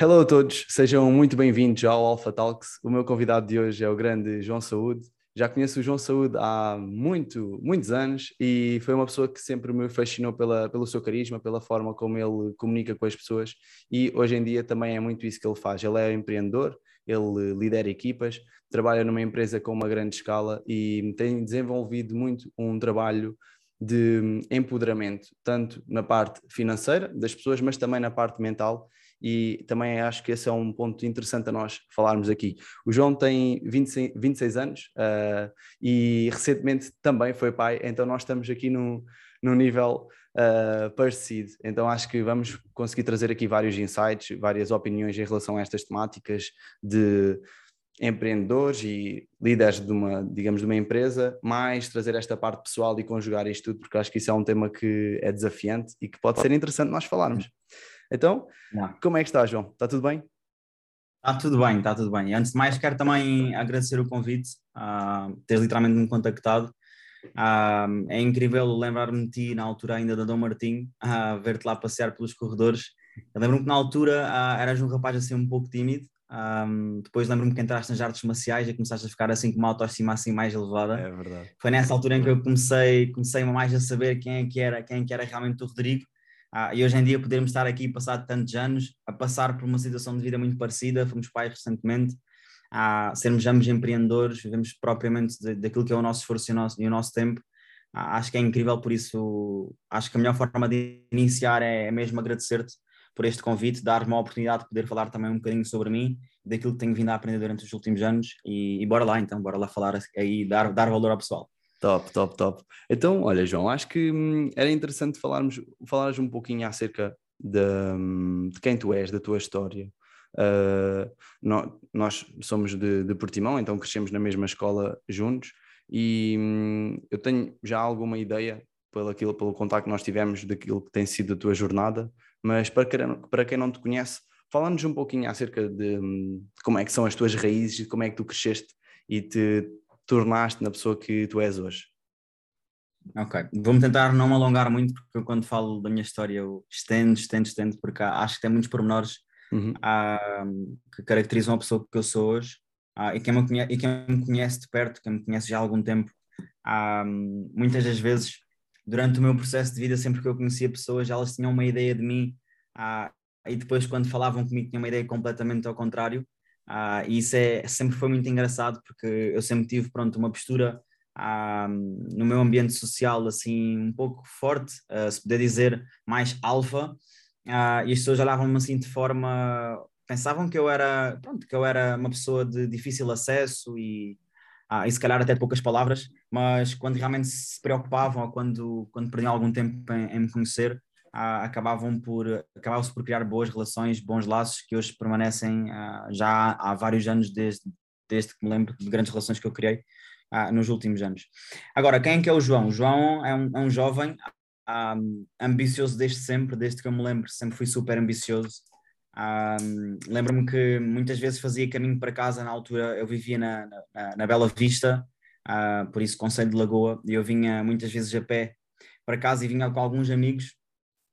Hello a todos, sejam muito bem-vindos ao Alpha Talks. O meu convidado de hoje é o grande João Saúde. Já conheço o João Saúde há muito, muitos anos e foi uma pessoa que sempre me fascinou pela, pelo seu carisma, pela forma como ele comunica com as pessoas e hoje em dia também é muito isso que ele faz. Ele é empreendedor, ele lidera equipas, trabalha numa empresa com uma grande escala e tem desenvolvido muito um trabalho de empoderamento, tanto na parte financeira das pessoas, mas também na parte mental. E também acho que esse é um ponto interessante a nós falarmos aqui. O João tem 26, 26 anos uh, e recentemente também foi pai, então nós estamos aqui num, num nível uh, parecido. Então acho que vamos conseguir trazer aqui vários insights, várias opiniões em relação a estas temáticas de empreendedores e líderes de uma, digamos, de uma empresa, mais trazer esta parte pessoal e conjugar isto tudo, porque acho que isso é um tema que é desafiante e que pode ser interessante nós falarmos. Então, Não. como é que está, João? Está tudo bem? Está tudo bem, está tudo bem. Antes de mais, quero também agradecer o convite, uh, teres literalmente me contactado. Uh, é incrível lembrar-me de ti na altura ainda da Dom Martim, uh, ver-te lá passear pelos corredores. Eu lembro-me que na altura uh, eras um rapaz assim um pouco tímido, um, depois lembro-me que entraste nas artes marciais e começaste a ficar assim com uma autoestima assim mais elevada. É verdade. Foi nessa altura em que eu comecei, comecei mais a saber quem é que era, quem é que era realmente o Rodrigo. Ah, e hoje em dia podermos estar aqui, passado tantos anos, a passar por uma situação de vida muito parecida, fomos pais recentemente, a sermos ambos empreendedores, vivemos propriamente de, daquilo que é o nosso esforço e o nosso, e o nosso tempo. Ah, acho que é incrível, por isso acho que a melhor forma de iniciar é, é mesmo agradecer-te por este convite, dar-me a oportunidade de poder falar também um bocadinho sobre mim, daquilo que tenho vindo a aprender durante os últimos anos e, e bora lá então, bora lá falar aí, dar, dar valor ao pessoal. Top, top, top. Então, olha, João, acho que hum, era interessante falarmos, falares um pouquinho acerca de, hum, de quem tu és, da tua história. Uh, nós, nós, somos de, de Portimão, então crescemos na mesma escola juntos e hum, eu tenho já alguma ideia pelo, aquilo, pelo contato que nós tivemos daquilo que tem sido a tua jornada, mas para quem, para quem não te conhece, fala-nos um pouquinho acerca de, de, como é que são as tuas raízes, como é que tu cresceste e te tornaste na pessoa que tu és hoje. Ok, vou-me tentar não me alongar muito, porque eu quando falo da minha história eu estendo, estendo, estendo, porque acho que tem muitos pormenores uhum. uh, que caracterizam a pessoa que eu sou hoje. E, quem me conhece, e quem me conhece de perto, quem me conhece já há algum tempo, muitas das vezes durante o meu processo de vida, sempre que eu conhecia pessoas, elas tinham uma ideia de mim e depois quando falavam comigo tinham uma ideia completamente ao contrário. Ah, e isso é, sempre foi muito engraçado porque eu sempre tive pronto, uma postura ah, no meu ambiente social assim um pouco forte, ah, se puder dizer mais alfa, ah, e as pessoas olhavam-me assim de forma pensavam que eu era pronto, que eu era uma pessoa de difícil acesso e ah, e se calhar até poucas palavras, mas quando realmente se preocupavam ou quando, quando perdiam algum tempo em, em me conhecer, ah, acabavam por acabavam-se por criar boas relações, bons laços que hoje permanecem ah, já há, vários anos desde, desde que me lembro de grandes relações que eu criei ah, nos últimos anos. Agora, quem é que é o João? O João é um, é um jovem ambicioso desde sempre, desde que eu me lembro, sempre fui super ambicioso. Um, Lembro-me que muitas vezes fazia caminho para casa, na altura eu vivia na, na, na Bela Vista, uh, por isso Conselho de Lagoa, e eu vinha muitas vezes a pé para casa e vinha com alguns amigos,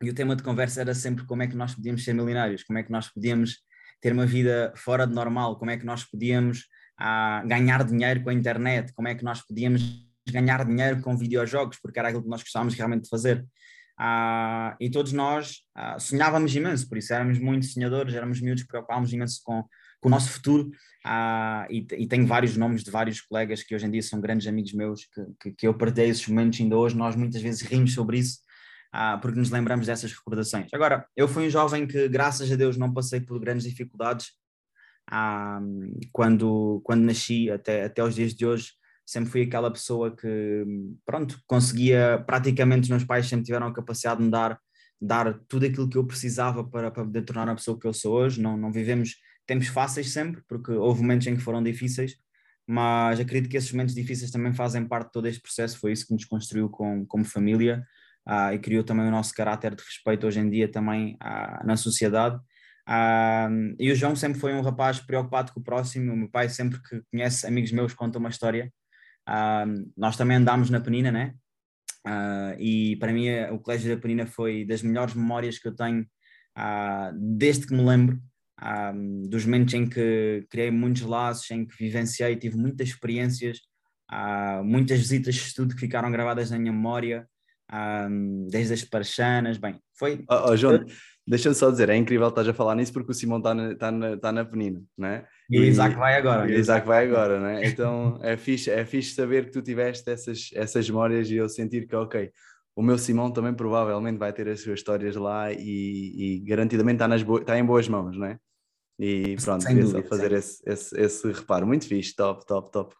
e o tema de conversa era sempre como é que nós podíamos ser milionários, como é que nós podíamos ter uma vida fora de normal, como é que nós podíamos uh, ganhar dinheiro com a internet, como é que nós podíamos ganhar dinheiro com videojogos, porque era aquilo que nós gostávamos realmente de fazer. Ah, e todos nós ah, sonhávamos imenso, por isso éramos muito sonhadores, éramos miúdos preocupávamos imenso com, com o nosso futuro. Ah, e, e, tenho vários nomes de vários colegas que hoje em dia são grandes amigos meus, que, que, que eu partilhei esses momentos ainda hoje. Nós muitas vezes rimos sobre isso, porque nos lembramos dessas recordações. Agora, eu fui um jovem que, graças a Deus, não passei por grandes dificuldades. quando, quando nasci, até, até os dias de hoje, sempre fui aquela pessoa que, pronto, conseguia, praticamente os meus pais sempre tiveram a capacidade de me dar, dar tudo aquilo que eu precisava para, para poder tornar a pessoa que eu sou hoje. Não, não vivemos tempos fáceis sempre, porque houve momentos em que foram difíceis, mas acredito que esses momentos difíceis também fazem parte de todo este processo. Foi isso que nos construiu com, como família uh, e criou também o nosso caráter de respeito hoje em dia também uh, na sociedade. Uh, e o João sempre foi um rapaz preocupado com o próximo. O meu pai, sempre que conhece amigos meus, conta uma história Uh, nós também andámos na Penina, né? Uh, e para mim o Colégio da Penina foi das melhores memórias que eu tenho uh, desde que me lembro. dos momentos em que criei muitos laços, em que vivenciei, tive muitas experiências, muitas visitas de estudo que ficaram gravadas na minha memória, um, desde as parchanas, bem, foi... Oh, oh João, deixa-me só dizer, é incrível estás a falar nisso porque o Simão está na, tá na, tá na penina, não é? E, e o Isaac vai agora. E o Isaac vai agora, não é? Então é fixe, é fixe saber que tu tiveste essas, essas memórias e eu sentir que, ok, o meu Simão também provavelmente vai ter as suas histórias lá e, e garantidamente está, nas está em boas mãos, não é? E pronto, sem queria dúvida, fazer esse, esse, esse reparo. Muito fixe, top, top, top.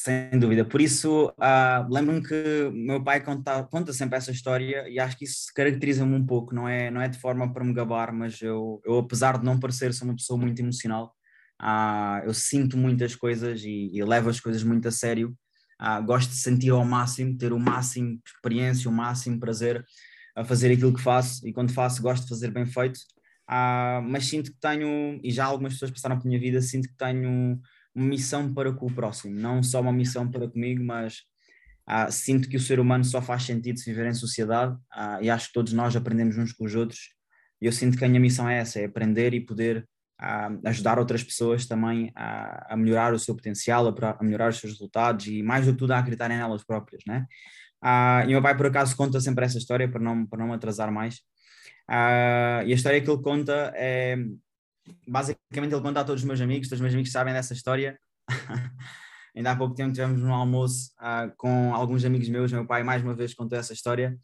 Sem dúvida. Por isso, uh, lembro-me que meu pai conta, conta sempre essa história e acho que isso caracteriza-me um pouco. Não é, não é de forma para me gabar, mas eu, eu apesar de não parecer, sou uma pessoa muito emocional. Uh, eu sinto muitas coisas e, e, levo as coisas muito a sério. Uh, gosto de sentir ao máximo, ter o máximo de experiência, o máximo prazer a fazer aquilo que faço e quando faço gosto de fazer bem feito. mas sinto que tenho, e já algumas pessoas passaram pela minha vida, sinto que tenho uma missão para com o próximo, não só uma missão para comigo, mas ah, sinto que o ser humano só faz sentido se viver em sociedade ah, e acho que todos nós aprendemos uns com os outros. E eu sinto que a minha missão é essa: é aprender e poder ah, ajudar outras pessoas também a, a melhorar o seu potencial, a, a, melhorar os seus resultados e, mais do que tudo, a acreditarem nelas próprias. Né? Ah, e meu pai, por acaso, conta sempre essa história para não, para não me atrasar mais. Ah, e a história que ele conta é basicamente ele conta a todos os meus amigos, todos os meus amigos sabem dessa história. Ainda há pouco tempo tivemos um almoço uh, com alguns amigos meus, meu pai mais uma vez contou essa história,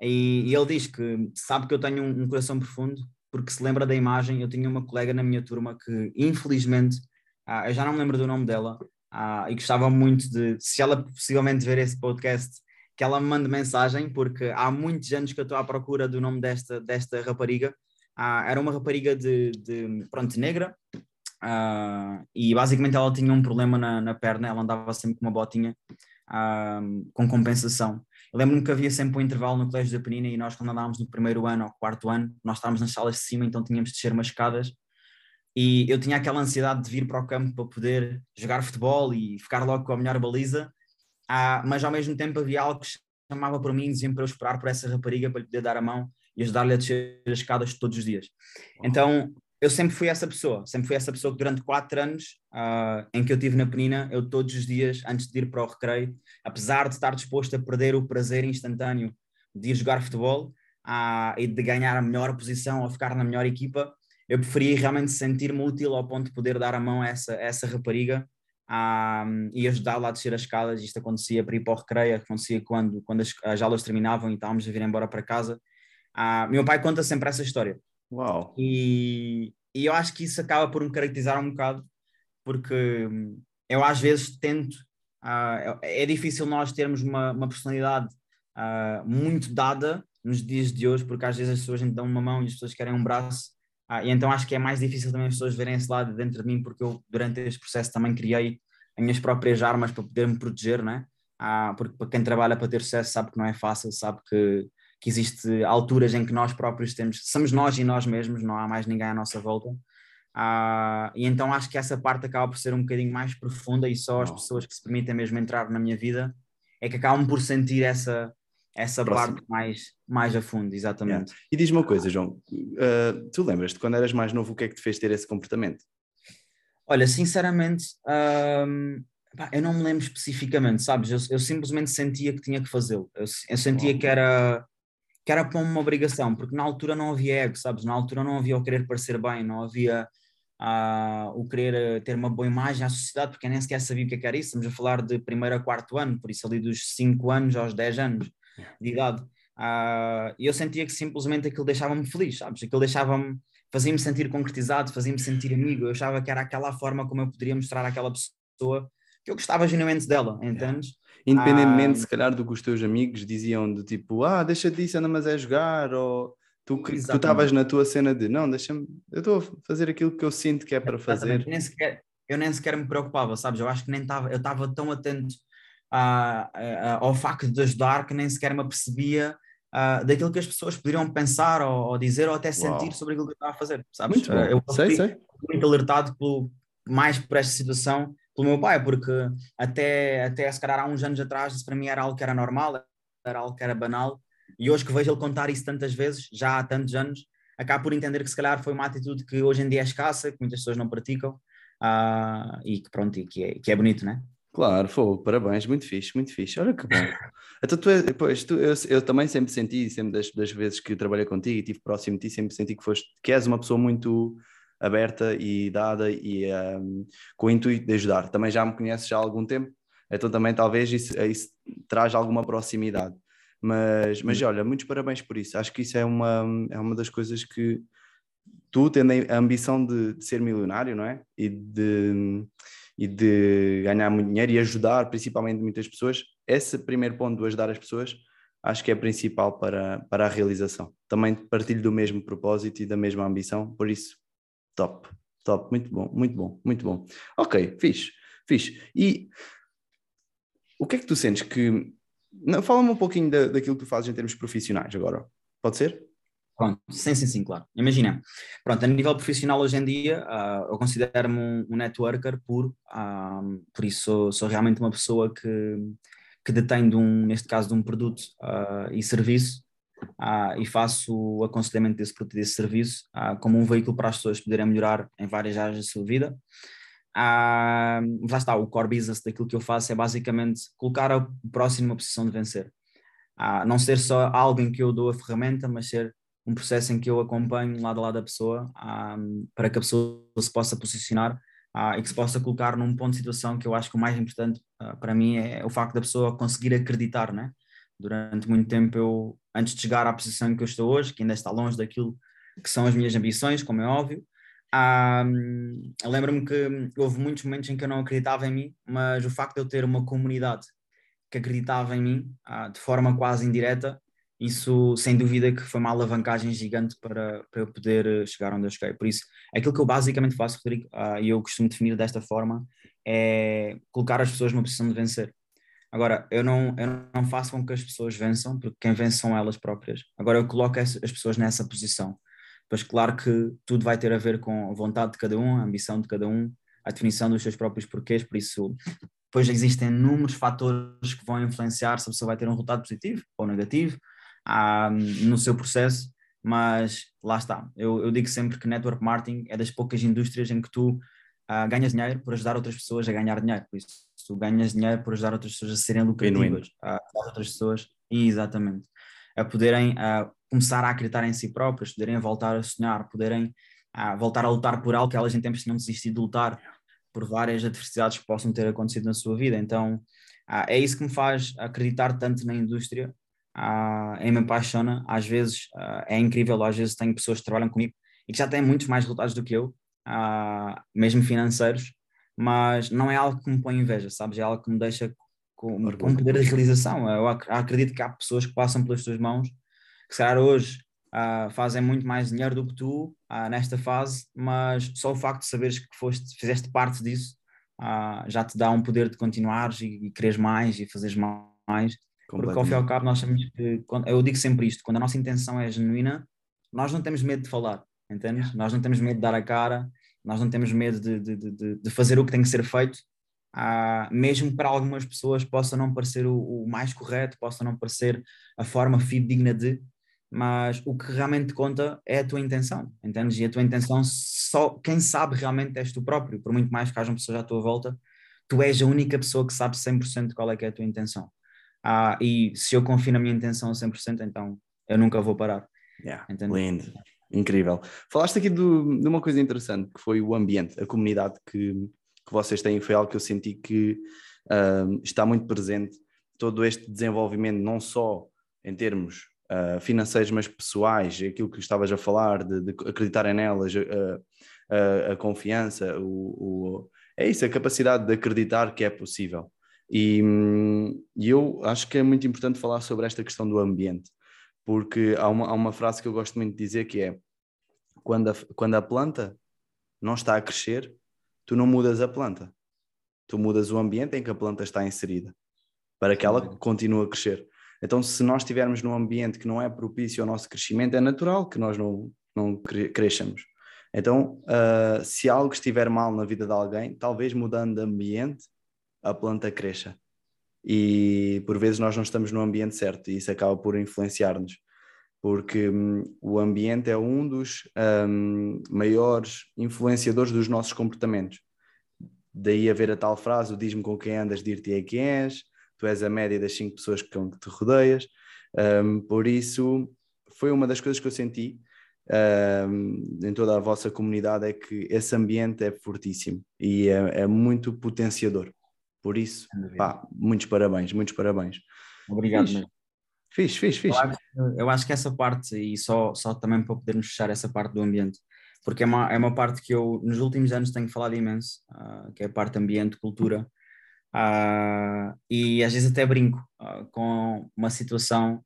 e, e ele diz que sabe que eu tenho um, um, coração profundo, porque se lembra da imagem, eu tinha uma colega na minha turma que infelizmente, uh, eu já não me lembro do nome dela, uh, e gostava muito de, se ela possivelmente ver esse podcast, que ela me mande mensagem, porque há muitos anos que eu estou à procura do nome desta, desta rapariga, ah, era uma rapariga de, de pronto, negra, ah, e basicamente ela tinha um problema na, na perna, ela andava sempre com uma botinha ah, com compensação. Eu lembro-me que havia sempre um intervalo no colégio da Penina e nós quando andávamos no primeiro ano ou quarto ano, nós estávamos nas salas de cima, então tínhamos de descer umas escadas. E eu tinha aquela ansiedade de vir para o campo para poder jogar futebol e ficar logo com a melhor baliza, ah, mas ao mesmo tempo havia algo que chamava por mim dizia para eu esperar por essa rapariga para lhe poder dar a mão e ajudar-lhe a descer as escadas todos os dias. Então, eu sempre fui essa pessoa, sempre fui essa pessoa que durante quatro anos uh, em que eu tive na Penina, eu todos os dias, antes de ir para o recreio, apesar de estar disposto a perder o prazer instantâneo de ir jogar futebol uh, e de ganhar a melhor posição ou ficar na melhor equipa, eu preferia realmente sentir-me útil ao ponto de poder dar a mão a essa, a essa rapariga uh, e ajudá-la a descer as escadas. Isto acontecia para ir para o recreio, acontecia quando, quando as, as aulas terminavam e estávamos a vir embora para casa. Uh, meu pai conta sempre essa história. Uau! E, e eu acho que isso acaba por me caracterizar um bocado, porque hum, eu às vezes tento. Uh, é difícil nós termos uma, uma personalidade uh, muito dada nos dias de hoje, porque às vezes as pessoas dão uma mão e as pessoas querem um braço. Uh, e então acho que é mais difícil também as pessoas verem esse lado dentro de mim, porque eu durante este processo também criei as minhas próprias armas para poder me proteger, né? porque para quem trabalha para ter sucesso sabe que não é fácil, sabe que que existe alturas em que nós próprios temos, somos nós e nós mesmos, não há mais ninguém à nossa volta. Uh, e então acho que essa parte acaba por ser um bocadinho mais profunda e só as pessoas que se permitem mesmo entrar na minha vida é que acabam por sentir essa, essa parte mais, mais a fundo, exatamente. Yeah. E diz-me uma coisa, João, uh, tu lembras-te quando eras mais novo o que é que te fez ter esse comportamento? Olha, sinceramente, uh, eu não me lembro especificamente, sabes? Eu, eu simplesmente sentia que tinha que fazê-lo. Eu, eu, sentia que era que era para uma obrigação, porque na altura não havia ego, sabes? Na altura não havia o querer parecer bem, não havia uh, o querer eh, ter uma boa imagem à sociedade, porque eu nem sequer sabia o que, é que era isso. Estamos a falar de primeiro a quarto ano, por isso ali dos 5 anos aos 10 anos de idade. Uh, e eu sentia que simplesmente aquilo deixava-me feliz, sabes? Aquilo deixava-me, fazia-me sentir concretizado, fazia-me sentir amigo. Eu achava que era aquela forma como eu poderia mostrar àquela pessoa que eu gostava genuinamente dela, entendes? Independentemente, ah, se calhar, do que os teus amigos diziam de tipo, ah, deixa disso, anda mas é jogar, ou tu que tu estavas na tua cena de não, deixa-me, eu estou a fazer aquilo que eu sinto que é para fazer. Nem sequer, eu nem sequer me preocupava, sabes? Eu acho que nem estava, eu estava tão atento a, a, ao facto de ajudar que nem sequer me apercebia uh, daquilo que as pessoas poderiam pensar ou, ou dizer ou até sentir Uau. sobre aquilo que eu estava a fazer, sabes? Muito bom. eu sei, sei. muito alertado pelo, mais por esta situação pelo meu pai, porque até, até se calhar há uns anos atrás isso para mim era algo que era normal, era algo que era banal, e hoje que vejo ele contar isso tantas vezes, já há tantos anos, acabo por entender que se calhar foi uma atitude que hoje em dia é escassa, que muitas pessoas não praticam uh, e que pronto, e que é, que é bonito, né? Claro, foi, parabéns, muito fixe, muito fixe. Olha que bom. então, tu, é, pois, tu, eu, eu, também sempre senti, sempre das, das, vezes que trabalhei contigo e estive próximo de ti, sempre senti que, foste, que és uma pessoa muito aberta e dada e um, com o intuito de ajudar. Também já me conheces já há algum tempo, então também talvez isso, isso traz alguma proximidade. Mas, mas olha, muitos parabéns por isso. Acho que isso é uma, é uma das coisas que tu, tendo a ambição de, de ser milionário, não é? E de, e de ganhar muito dinheiro e ajudar principalmente muitas pessoas, esse primeiro ponto de ajudar as pessoas acho que é principal para, para a realização. Também partilho do mesmo propósito e da mesma ambição, por isso, top, top, muito bom, muito bom, muito bom. Ok, fixe, fixe. E o que é que tu sentes que Fala-me um pouquinho da, daquilo que tu fazes em termos profissionais agora. Pode ser? Pronto, sim, sim, sim, claro. Imagina, pronto, a nível profissional hoje em dia, uh, eu considero-me um, um, networker puro, uh, por isso sou, sou, realmente uma pessoa que, que detém, de um, neste caso, de um produto uh, e serviço e faço o aconselhamento desse produto desse serviço como um veículo para as pessoas poderem melhorar em várias áreas da sua vida ah, já está, o core business daquilo que eu faço é basicamente colocar o próximo numa posição de vencer. Ah, não ser só algo em que eu dou a ferramenta, mas ser um processo em que eu acompanho lado a lado da pessoa ah, para que a pessoa se possa posicionar ah, e que se possa colocar num ponto de situação que eu acho que o mais importante ah, para mim é o facto da pessoa conseguir acreditar, né? Durante muito tempo eu, antes de chegar à posição que eu estou hoje, que ainda está longe daquilo que são as minhas ambições, como é óbvio, um, Lembro-me que houve muitos momentos em que eu não acreditava em mim, mas o facto de eu ter uma comunidade que acreditava em mim uh, de forma quase indireta, isso sem dúvida que foi uma alavancagem gigante para, para eu poder eh, chegar onde eu cheguei. Por isso, aquilo que eu basicamente faço, Rodrigo, uh, e eu costumo definir desta forma, é colocar as pessoas numa posição de vencer. Agora, eu não, eu não faço com que as pessoas vençam, porque quem vence são elas próprias. Agora, eu coloco as pessoas nessa posição. Pois claro que tudo vai ter a ver com a vontade de cada um, a ambição de cada um, a definição dos seus próprios porquês, por isso depois existem inúmeros fatores que vão influenciar se a pessoa vai ter um resultado positivo ou negativo ah, no seu processo, mas lá está. Eu, eu, digo sempre que network marketing é das poucas indústrias em que tu ah, ganhas dinheiro por ajudar outras pessoas a ganhar dinheiro, por isso tu ganhas dinheiro por ajudar outras pessoas a serem lucrativas, a ajudar outras pessoas, exatamente, a poderem uh, começar a acreditar em si próprios, poderem voltar a sonhar, poderem ah, voltar a lutar por algo que elas em tempos tinham desistido de lutar, por várias adversidades que possam ter acontecido na sua vida. Então é isso que me faz acreditar tanto na indústria ah, e me apaixona. Às vezes é incrível, às vezes tenho pessoas que trabalham comigo e que já têm muitos mais resultados do que eu, ah, mesmo financeiros, mas não é algo que me põe inveja, sabes? É algo que me deixa com, com poder de realização. Eu acredito que há pessoas que passam pelas tuas mãos que se calhar hoje uh, fazem muito mais dinheiro do que tu uh, nesta fase, mas só o facto de saberes que foste, fizeste parte disso já te dá um poder de continuares e, e quereres mais e fazeres mais. Porque ao fim e ao cabo nós sabemos que, eu digo sempre isto, quando a nossa intenção é genuína, nós não temos medo de falar, entendes? Nós não temos medo de dar a cara, nós não temos medo de, de, de, de fazer o que tem que ser feito, ah, mesmo para algumas pessoas possa não parecer o, o, mais correto, possa não parecer a forma fidedigna de, mas o que realmente conta é a tua intenção, entendes? E a tua intenção, só quem sabe realmente és tu próprio, por muito mais que hajam pessoas à tua volta, tu és a única pessoa que sabe 100% qual é que é a tua intenção. Ah, e se eu confio na minha intenção a 100%, então eu nunca vou parar. Yeah, lindo, incrível. Falaste aqui do, de uma coisa interessante, que foi o ambiente, a comunidade que, que vocês têm, foi algo que eu senti que uh, está muito presente, todo este desenvolvimento, não só em termos uh, financeiros, mas pessoais, aquilo que estavas a falar, de, de acreditarem nelas, a, a, a confiança, o, o, é isso, a capacidade de acreditar que é possível. E, e, eu acho que é muito importante falar sobre esta questão do ambiente, porque há uma, há uma frase que eu gosto muito de dizer que é quando a, quando a planta não está a crescer, tu não mudas a planta, tu mudas o ambiente em que a planta está inserida para que ela continue a crescer. Então, se nós estivermos num ambiente que não é propício ao nosso crescimento, é natural que nós não, não cresçamos. Então, uh, se algo estiver mal na vida de alguém, talvez mudando de ambiente, a planta cresça. E por vezes nós não estamos no ambiente certo e isso acaba por influenciar-nos. porque hum, o ambiente é um dos hum, maiores influenciadores dos nossos comportamentos. Daí haver a tal frase: o diz-me com quem andas, dir-te é quem és, tu és a média das cinco pessoas com que te rodeias. Um, por isso, foi uma das coisas que eu senti em toda a vossa comunidade: é que esse ambiente é fortíssimo e é, é muito potenciador. Por isso, pá, muitos parabéns, muitos parabéns. Obrigado. Fiz, fiz, fiz. fiz. Eu, acho, eu, acho, que essa parte, e só, só também para podermos fechar essa parte do ambiente, porque é uma, é uma parte que eu nos últimos anos tenho falado imenso, uh, que é a parte ambiente, cultura, uh, e às vezes até brinco uh, com uma situação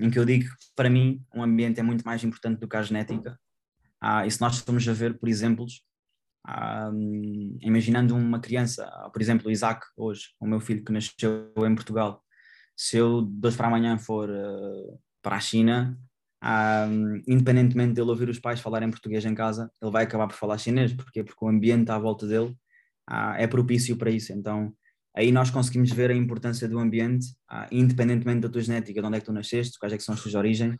em que eu digo que para mim um ambiente é muito mais importante do que a genética, e se nós estamos a ver, por exemplos, imaginando uma criança, por exemplo, o Isaac, hoje, o meu filho que nasceu em Portugal, se eu de hoje para amanhã for uh, para a China, um, independentemente dele ouvir os pais falarem português em casa, ele vai acabar por falar chinês, porque porque o ambiente à volta dele uh, é propício para isso. Então, aí nós conseguimos ver a importância do ambiente, uh, independentemente da tua genética, de onde é que tu nasceste, quais é que são as tuas origens.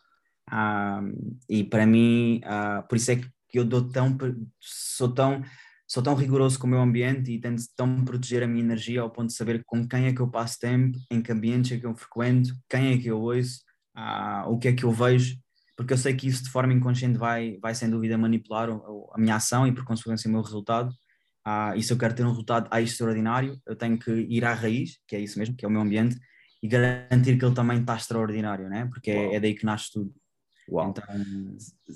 e para mim, por isso é que eu dou tão, sou tão sou tão rigoroso com o meu ambiente e tento tão proteger a minha energia ao ponto de saber com quem é que eu passo tempo, em que ambientes é que eu frequento, quem é que eu ouço, uh, o que é que eu vejo, porque eu sei que isso de forma inconsciente vai, vai sem dúvida manipular o, a minha ação e por consequência o meu resultado. Uh, e se eu quero ter um resultado extraordinário, eu tenho que ir à raiz, que é isso mesmo, que é o meu ambiente, e garantir que ele também está extraordinário, né? porque é, é daí que nasce tudo. Uau. Então,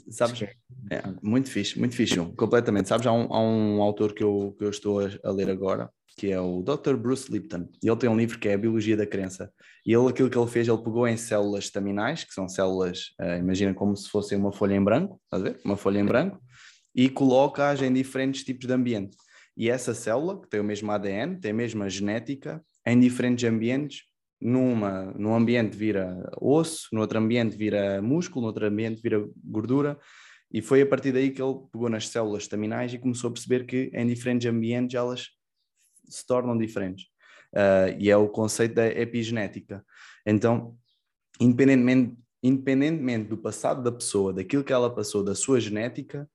sabes, é, muito fixe, muito fixe, completamente. Sabes, há um, há um autor que eu, que eu estou a, a, ler agora, que é o Dr. Bruce Lipton, e ele tem um livro que é a Biologia da Crença. E ele, aquilo que ele fez, ele pegou em células estaminais, que são células, uh, imagina como se fosse uma folha em branco, estás a ver? Uma folha em branco, e coloca-as em diferentes tipos de ambiente. E essa célula, que tem o mesmo ADN, tem a mesma genética, em diferentes ambientes, numa, num ambiente vira osso, no outro ambiente vira músculo, no outro ambiente vira gordura, e foi a partir daí que ele pegou nas células estaminais e começou a perceber que em diferentes ambientes elas se tornam diferentes. Uh, e é o conceito da epigenética. Então, independentemente, independentemente do passado da pessoa, daquilo que ela passou, da sua genética,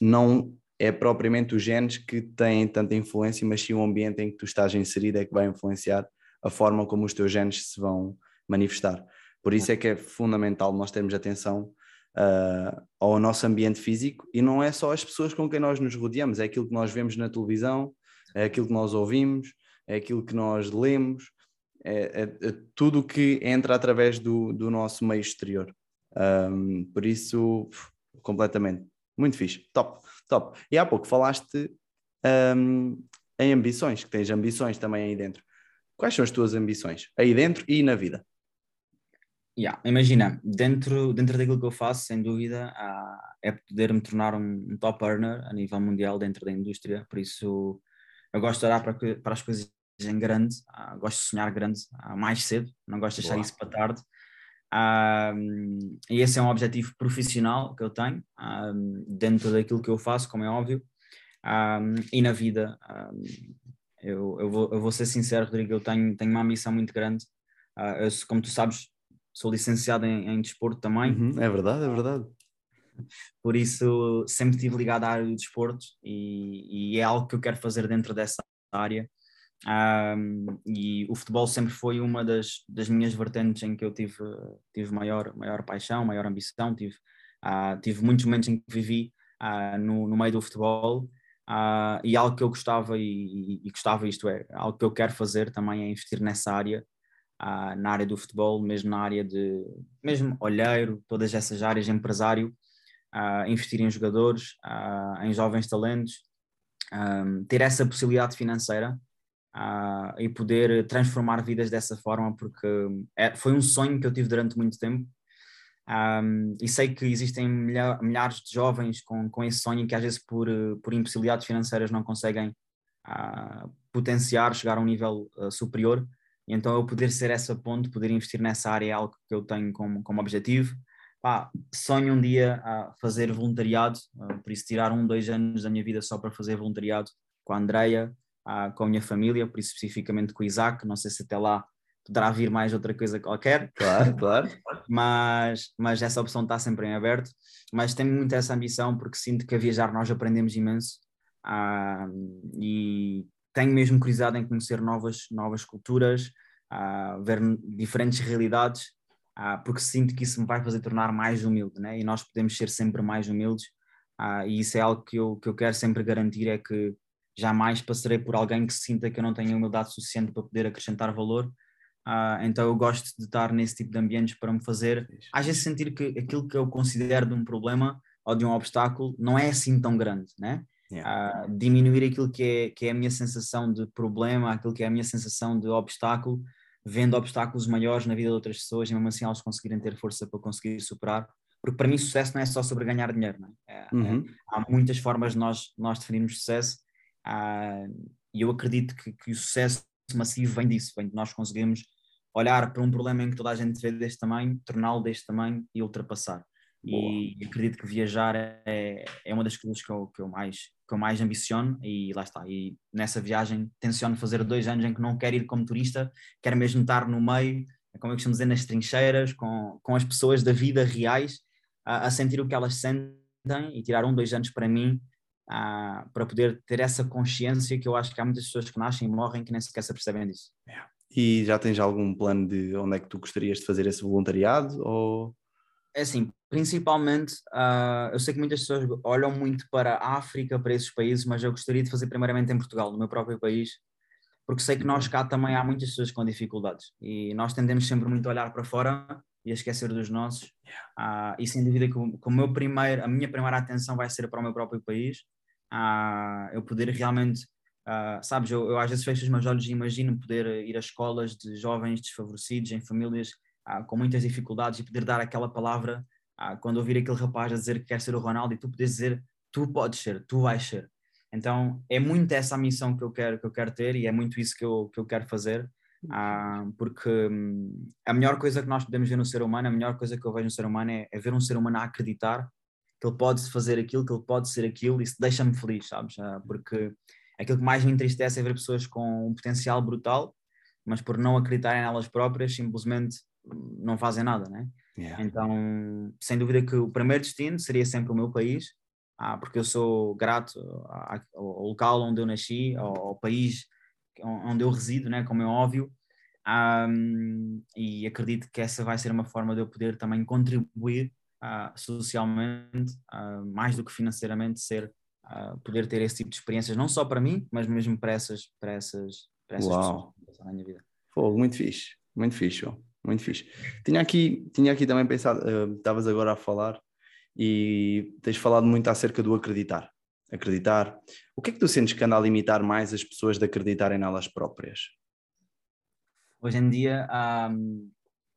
não é propriamente os genes que têm tanta influência, mas sim o ambiente em que tu estás inserido é que vai influenciar a forma como os teus genes se vão manifestar. Por isso é que é fundamental nós termos atenção uh, ao nosso ambiente físico e não é só as pessoas com quem nós nos rodeamos, é aquilo que nós vemos na televisão, é aquilo que nós ouvimos, é aquilo que nós lemos, é, é, é tudo o que entra através do, do nosso meio exterior. Um, por isso, completamente. Muito fixe. Top, top. E há pouco falaste um, em ambições, que tens ambições também aí dentro. Quais são as tuas ambições aí dentro e na vida? Yeah, imagina, dentro, dentro daquilo que eu faço, sem dúvida, uh, é poder me tornar um, um, top earner a nível mundial dentro da indústria, por isso eu gosto de olhar para, para as coisas em grande, uh, gosto de sonhar grande uh, mais cedo, não gosto de deixar Boa. isso para tarde. e esse é um objetivo profissional que eu tenho, dentro daquilo que eu faço, como é óbvio, e na vida, eu, eu, vou, eu vou ser sincero, Rodrigo, eu tenho, tenho uma missão muito grande. Uh, eu, como tu sabes, sou licenciado em, em desporto também. Uhum, é verdade, é verdade. Por isso, sempre estive ligado à área do desporto e, e é algo que eu quero fazer dentro dessa área. Um, e o futebol sempre foi uma das, das minhas vertentes em que eu tive, tive maior, maior paixão, maior ambição. Tive, uh, tive muitos momentos em que vivi uh, no, no meio do futebol Uh, e algo que eu gostava e, e, gostava, isto é, algo que eu quero fazer também é investir nessa área, uh, na área do futebol, mesmo na área de, mesmo olheiro, todas essas áreas, empresário, uh, investir em jogadores, em jovens talentos, um, ter essa possibilidade financeira e poder transformar vidas dessa forma, porque é, foi um sonho que eu tive durante muito tempo um, e sei que existem milhares de jovens com, com esse sonho que às vezes por, por impossibilidades financeiras não conseguem uh, potenciar, chegar a um nível uh, superior. E então eu poder ser essa ponte, poder investir nessa área é algo que eu tenho como, como objetivo. Pá, sonho um dia a fazer voluntariado, por isso tirar um, dois anos da minha vida só para fazer voluntariado com a Andreia, com a minha família, por isso especificamente com o Isaac. Não sei se até lá poderá vir mais outra coisa qualquer. Claro, claro. mas, mas essa opção está sempre em aberto. Mas tenho muito essa ambição porque sinto que a viajar nós aprendemos imenso uh, e tenho mesmo curiosidade em conhecer novas, novas culturas, uh, ver diferentes realidades, uh, porque sinto que isso me vai fazer tornar mais humilde, né? e nós podemos ser sempre mais humildes, uh, e isso é algo que eu, que eu quero sempre garantir, é que jamais passarei por alguém que sinta que eu não tenho humildade suficiente para poder acrescentar valor, então eu gosto de estar nesse tipo de ambientes para me fazer, às vezes sentir que aquilo que eu considero de um problema ou de um obstáculo não é assim tão grande, né? Yeah. Uh, diminuir aquilo que é, que é a minha sensação de problema, aquilo que é a minha sensação de obstáculo, vendo obstáculos maiores na vida de outras pessoas e mesmo assim elas conseguirem ter força para conseguir superar. Porque para mim sucesso não é só sobre ganhar dinheiro, é? É, é? Uhum. há muitas formas de nós, nós definirmos sucesso uh, e eu acredito que, que o sucesso massivo vem disso, vem de nós conseguirmos olhar para um problema em que toda a gente vê deste tamanho, torná-lo deste tamanho e ultrapassar. E acredito que viajar é, é uma das coisas que eu, que, eu mais, que eu mais ambiciono e lá está. E nessa viagem tenciono fazer dois anos em que não quero ir como turista, quero mesmo estar no meio, como eu costumo dizer, nas trincheiras, com, com as pessoas da vida reais, a, a sentir o que elas sentem e tirar um, dois anos para mim, para poder ter essa consciência que eu acho que há muitas pessoas que nascem e morrem que nem sequer se percebem disso. E já tens algum plano de onde é que tu gostarias de fazer esse voluntariado? Ou é assim, principalmente, uh, eu sei que muitas pessoas olham muito para a África, para esses países, mas eu gostaria de fazer primeiramente em Portugal, no meu próprio país, porque sei que nós cá também há muitas pessoas com dificuldades e nós tendemos sempre muito a olhar para fora e a esquecer dos nossos. Uh, e sem dúvida que, o, que o meu primeiro, a minha primeira atenção vai ser para o meu próprio país, uh, eu poder realmente. Uh, sabes, eu, eu, às vezes fecho os meus olhos e imagino poder ir a escolas de jovens desfavorecidos, em famílias ah, com muitas dificuldades e poder dar aquela palavra ah, quando ouvir aquele rapaz a dizer que quer ser o Ronaldo e tu podes dizer tu podes ser, tu vais ser. Então é muito essa a missão que eu quero, que eu quero ter e é muito isso que eu, que eu quero fazer. Porque hum, a melhor coisa que nós podemos ver no ser humano, a melhor coisa que eu vejo no ser humano é, é ver um ser humano a acreditar que ele pode fazer aquilo, que ele pode ser aquilo, isso deixa-me feliz, sabes? Porque aquilo que mais me entristece é ver pessoas com um potencial brutal, mas por não acreditarem nelas próprias, simplesmente não fazem nada, né? Yeah. Então, sem dúvida que o primeiro destino seria sempre o meu país, ah, porque eu sou grato ao local onde eu nasci, ao, ao país onde eu resido, né, como é óbvio, um, e acredito que essa vai ser uma forma de eu poder também contribuir uh, socialmente, uh, mais do que financeiramente, ser, uh, poder ter esse tipo de experiências, não só para mim, mas mesmo para essas, para essas, para essas Uau. pessoas na minha vida. Fogo, muito fixe, muito fixe. João. Muito fixe. Tinha aqui, tinha aqui também pensado, uh, estavas agora a falar e tens falado muito acerca do acreditar. Acreditar. O que é que tu sentes que anda a limitar mais as pessoas de acreditarem nelas próprias? Hoje em dia, um,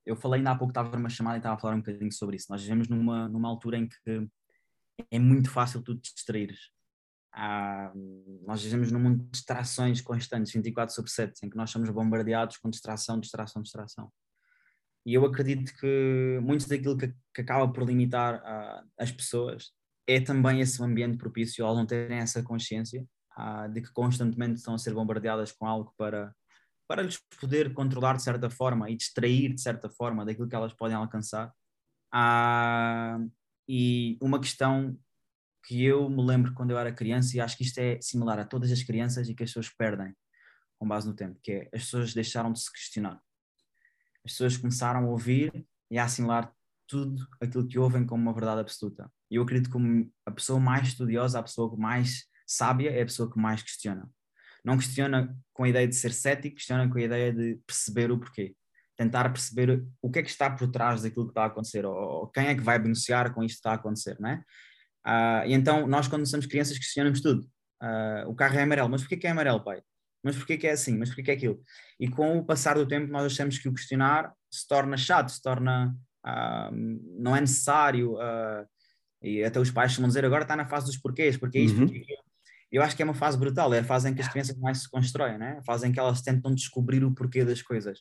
eu falei ainda há pouco, estava numa chamada e estava a falar um bocadinho sobre isso. Nós vivemos numa, numa altura em que é muito fácil tu te distraires. Um, nós vivemos num mundo de distrações constantes, 24 sobre 7, em que nós somos bombardeados com distração, distração, distração. E eu acredito que muito daquilo que, que acaba por limitar uh, as pessoas é também esse ambiente propício, elas não terem essa consciência uh, de que constantemente estão a ser bombardeadas com algo para, para lhes poder controlar de certa forma e distrair de certa forma daquilo que elas podem alcançar. Uh, e uma questão que eu me lembro quando eu era criança, e acho que isto é similar a todas as crianças e que as pessoas perdem com base no tempo, que é as pessoas deixaram de se questionar as pessoas começaram a ouvir e a assimilar tudo aquilo que ouvem como uma verdade absoluta. E eu acredito que a pessoa mais estudiosa, a pessoa mais sábia, é a pessoa que mais questiona. Não questiona com a ideia de ser cético, questiona com a ideia de perceber o porquê. Tentar perceber o que é que está por trás daquilo que está a acontecer, ou quem é que vai beneficiar com isto que está a acontecer, não é? Uh, e então, nós quando somos crianças questionamos tudo. Uh, o carro é amarelo, mas porquê que é amarelo, pai? mas porquê que é assim, mas porquê que é aquilo? E com o passar do tempo nós achamos que o questionar se torna chato, se torna, uh, não é necessário, e até os pais vão dizer agora está na fase dos porquês, porque é isto, uhum. porque é Eu acho que é uma fase brutal, é a fase em que as crianças mais se constroem, né? a fase em que elas tentam descobrir o porquê das coisas.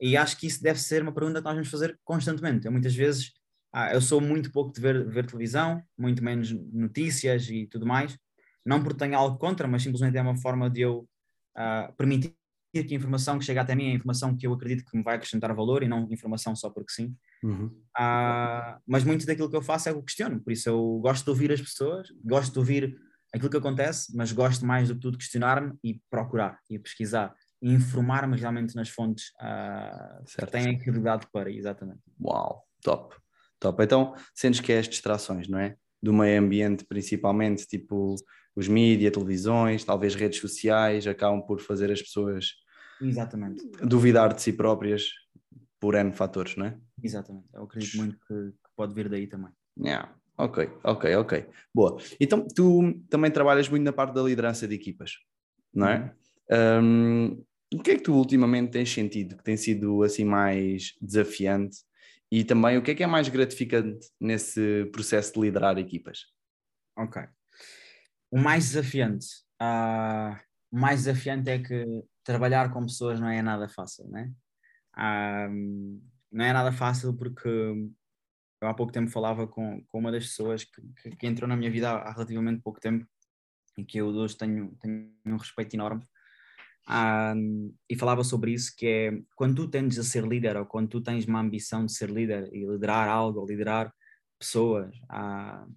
E acho que isso deve ser uma pergunta que nós vamos fazer constantemente. Eu muitas vezes, ah, eu sou muito pouco de ver, ver televisão, muito menos notícias e tudo mais, não porque tenha algo contra, mas simplesmente é uma forma de eu uh, permitir que a informação que chega até mim é informação que eu acredito que me vai acrescentar valor e não informação só porque sim. Uhum. Uh, mas muito daquilo que eu faço é o questiono, por isso eu gosto de ouvir as pessoas, gosto de ouvir aquilo que acontece, mas gosto mais do que tudo questionar-me e procurar e pesquisar e informar-me realmente nas fontes uh, que têm a credibilidade para, exatamente. Uau, top, top. Então, sentes que é as distrações, não é? Do meio ambiente, principalmente, tipo os mídias, televisões, talvez redes sociais, acabam por fazer as pessoas Exatamente. duvidar de si próprias por N fatores, não é? Exatamente, eu acredito muito que, que pode vir daí também. Yeah. Ok, ok, ok. Boa. Então, tu também trabalhas muito na parte da liderança de equipas, não é? Uhum. Um, o que é que tu ultimamente tens sentido que tem sido assim mais desafiante e também o que é que é mais gratificante nesse processo de liderar equipas? Ok. O mais desafiante, uh, mais desafiante é que trabalhar com pessoas não é nada fácil, né? Uh, não é nada fácil porque eu há pouco tempo falava com, com uma das pessoas que, que, que entrou na minha vida há, há, relativamente pouco tempo e que eu hoje tenho, tenho um respeito enorme. Um, e falava sobre isso, que é quando tu tendes a ser líder ou quando tu tens uma ambição de ser líder e liderar algo, ou liderar pessoas, uh,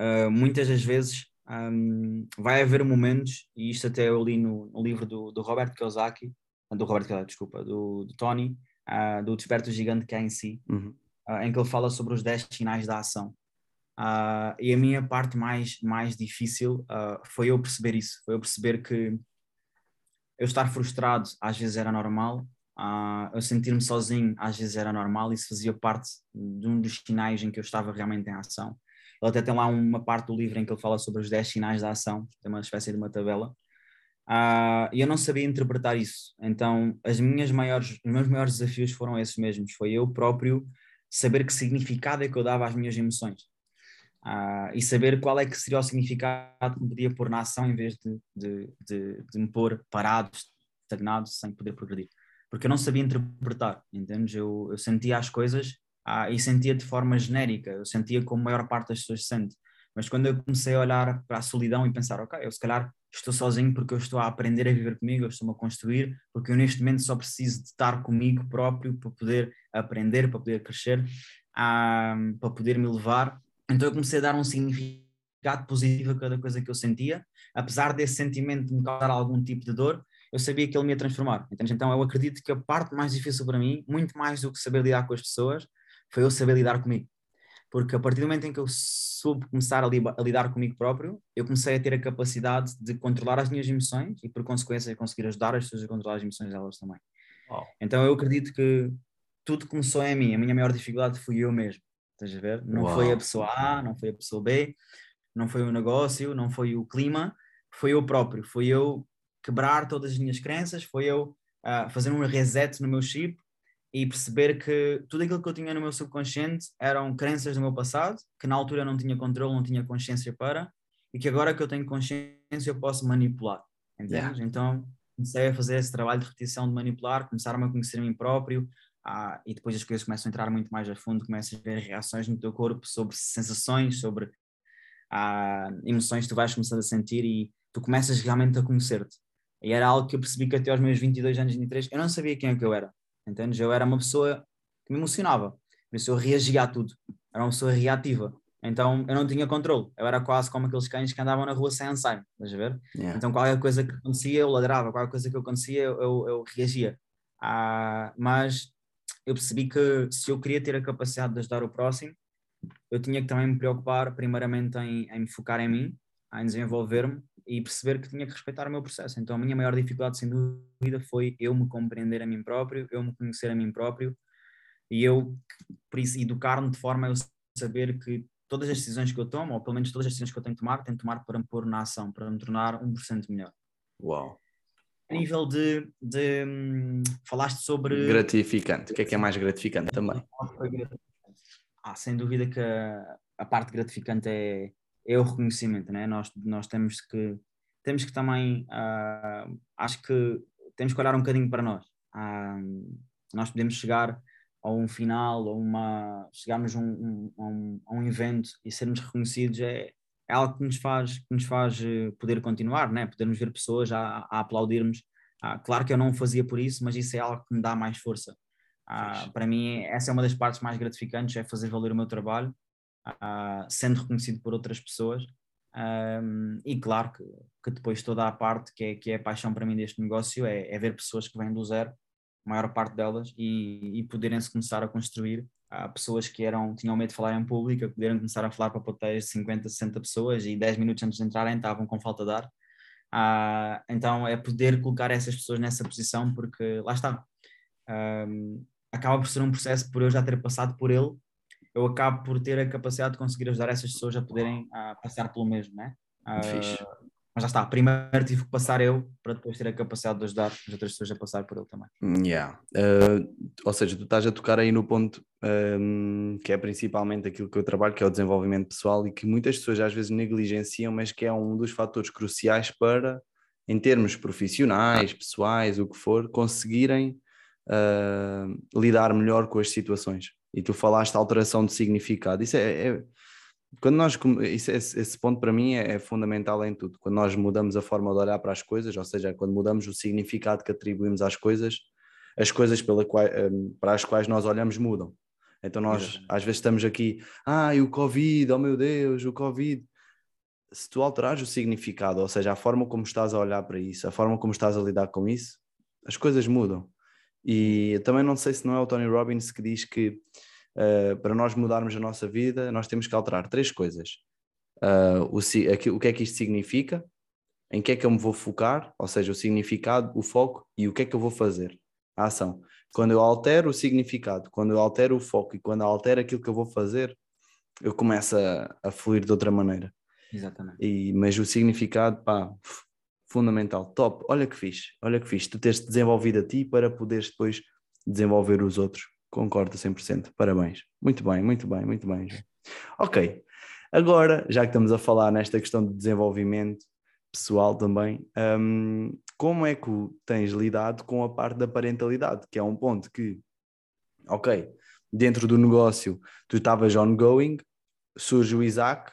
uh, muitas das vezes um, vai haver momentos, e isto até eu li no, no livro do, do Robert Kiyosaki, do Robert Kiyosaki, desculpa, do, do Tony, uh, do Desperto Gigante que é em si, uhum. uh, em que ele fala sobre os 10 sinais da ação. E a minha parte mais, mais difícil foi eu perceber isso, foi eu perceber que eu estar frustrado às vezes era normal, eu sentir-me sozinho às vezes era normal, isso fazia parte de um dos sinais em que eu estava realmente em ação. Ele até tem lá uma parte do livro em que ele fala sobre os 10 sinais da ação, tem uma espécie de uma tabela. Uh, e eu não sabia interpretar isso. Então, as minhas maiores, os meus maiores desafios foram esses mesmos. Foi eu próprio saber que significado é que eu dava às minhas emoções. Uh, e saber qual é que seria o significado que me podia pôr na ação em vez de, de, de, de me pôr parado, estagnado, sem poder progredir. Porque eu não sabia interpretar, entendes? Eu, eu sentia as coisas ah, e sentia de forma genérica, eu sentia como a maior parte das pessoas sente. Mas quando eu comecei a olhar para a solidão e pensar, ok, eu se calhar estou sozinho porque eu estou a aprender a viver comigo, eu estou-me a construir, porque eu neste momento só preciso de estar comigo próprio para poder aprender, para poder crescer, ah, para poder me levar. Então eu comecei a dar um significado positivo a cada coisa que eu sentia, apesar desse sentimento de me causar algum tipo de dor, eu sabia que ele me ia transformar. Então eu acredito que a parte mais difícil para mim, muito mais do que saber lidar com as pessoas, foi eu saber lidar comigo. Porque a partir do momento em que eu soube começar a, li a, lidar comigo próprio, eu comecei a ter a capacidade de controlar as minhas emoções e, por consequência, conseguir ajudar as pessoas a controlar as emoções delas também. Oh. Então eu acredito que tudo começou em mim. A minha maior dificuldade fui eu mesmo. Estás a ver? Não foi a pessoa A, não foi a pessoa B, não foi o negócio, não foi o clima, foi eu próprio. Foi eu quebrar todas as minhas crenças, foi eu uh, fazer um reset no meu chip e perceber que tudo aquilo que eu tinha no meu subconsciente eram crenças do meu passado, que na altura eu não tinha controle, não tinha consciência para, e que agora que eu tenho consciência eu posso manipular. Yeah. Então comecei a fazer esse trabalho de repetição de manipular, começar-me a conhecer a mim próprio, ah, e depois as coisas começam a entrar muito mais a fundo, começas a ver reações no teu corpo sobre sensações, sobre ah, emoções que tu vais começando a sentir e tu começas realmente a conhecer-te. E era algo que eu percebi que até aos meus 22 anos, 23, eu não sabia quem é que eu era. Entendes? Eu era uma pessoa que me emocionava, por isso eu reagia a tudo, era uma pessoa reativa. Então eu não tinha controle, eu era quase como aqueles cães que andavam na rua sem Alzheimer, estás a ver? Yeah. Então qualquer coisa que acontecia eu ladrava, qualquer coisa que acontecia eu, eu, eu reagia. Ah, mas eu percebi que se eu queria ter a capacidade de ajudar o próximo, eu tinha que também me preocupar primeiramente em, em me focar em mim, em desenvolver-me e perceber que tinha que respeitar o meu processo. Então a minha maior dificuldade, sem dúvida, foi eu me compreender a mim próprio, eu me conhecer a mim próprio e eu, educar-me de forma a eu saber que todas as decisões que eu tomo, ou pelo menos todas as decisões que eu tenho que tomar, tenho que tomar para me pôr na ação, para me tornar 1% melhor. Uau! A nível de, de hum, falaste sobre. Gratificante. O que é que é mais gratificante também? Ah, sem dúvida que a, a parte gratificante é, é o reconhecimento, né? Nós, nós temos que temos que também uh, acho que temos que olhar um bocadinho para nós. Uh, nós podemos chegar a um final, ou uma chegarmos a um, um, a um, evento e sermos reconhecidos é, é algo que nos faz que nos faz eh, poder continuar, né? Podermos ver pessoas a, a aplaudirmos Ah, claro que eu não o fazia por isso, mas isso é algo que me dá mais força. Ah, para mim, essa é uma das partes mais gratificantes, é fazer valer o meu trabalho, ah, sendo reconhecido por outras pessoas. E claro que, que, depois toda a parte que é, que é a paixão para mim deste negócio é, é ver pessoas que vêm do zero, a maior parte delas, e, e poderem-se começar a construir. Há pessoas que eram, tinham medo de falar em público, poderem começar a falar para plateias de 50, 60 pessoas e 10 minutos antes de entrarem estavam com falta de ar. Uh, então é poder colocar essas pessoas nessa posição, porque lá está. Um, acaba por ser um processo por eu já ter passado por ele eu acabo por ter a capacidade de conseguir ajudar essas pessoas a poderem uh, passar pelo mesmo, né? Uh, mas já está, primeiro tive que passar eu para depois ter a capacidade de ajudar as outras pessoas a passar por ele também. Yeah. Uh, ou seja, tu estás a tocar aí no ponto um, que é principalmente aquilo que eu trabalho, que é o desenvolvimento pessoal e que muitas pessoas às vezes negligenciam, mas que é um dos fatores cruciais para, em termos profissionais, pessoais, o que for, conseguirem uh, lidar melhor com as situações e tu falaste alteração de significado. Isso é, é quando nós esse, esse, ponto para mim é, é, fundamental em tudo. Quando nós mudamos a forma de olhar para as coisas, ou seja, quando mudamos o significado que atribuímos às coisas, as coisas pela qual, hum, para as quais nós olhamos mudam. Então nós Exatamente. às vezes estamos aqui, ah, e o Covid, oh meu Deus, o Covid. Se tu alterares o significado, ou seja, a forma como estás a olhar para isso, a forma como estás a lidar com isso, as coisas mudam. E também não sei se não é o Tony Robbins que diz que uh, para nós mudarmos a nossa vida, nós temos que alterar três coisas. Uh, o, aqui, o que é que isto significa, em que é que eu me vou focar, ou seja, o significado, o foco e o que é que eu vou fazer, a ação. Quando eu altero o significado, quando eu altero o foco e quando eu altero aquilo que eu vou fazer, eu começo a, a fluir de outra maneira. Exatamente. E, mas o significado, pá, fundamental, top, olha que fixe, olha que fixe, tu teres desenvolvido a ti para poderes depois desenvolver os outros, concordo 100%, parabéns, muito bem, muito bem, muito bem. Ok, agora, já que estamos a falar nesta questão de desenvolvimento pessoal também, um, como é que tens lidado com a parte da parentalidade, que é um ponto que, ok, dentro do negócio tu estavas ongoing, surge o Isaac,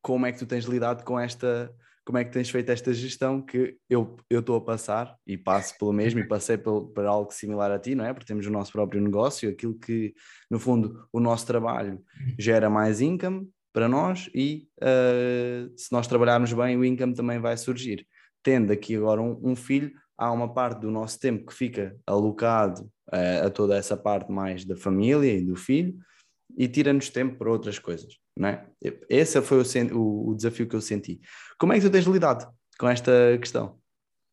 como é que tu tens lidado com esta como é que tens feito esta gestão que eu estou a passar e passo pelo mesmo e passei por, algo similar a ti, não é? Porque temos o nosso próprio negócio, aquilo que, no fundo, o nosso trabalho gera mais income para nós e uh, se nós trabalharmos bem, o income também vai surgir. Tendo aqui agora um, um filho, há uma parte do nosso tempo que fica alocado uh, a toda essa parte mais da família e do filho e tira-nos tempo para outras coisas, não é? Esse foi o, o, o desafio que eu senti. Como é que tu tens lidado com esta questão?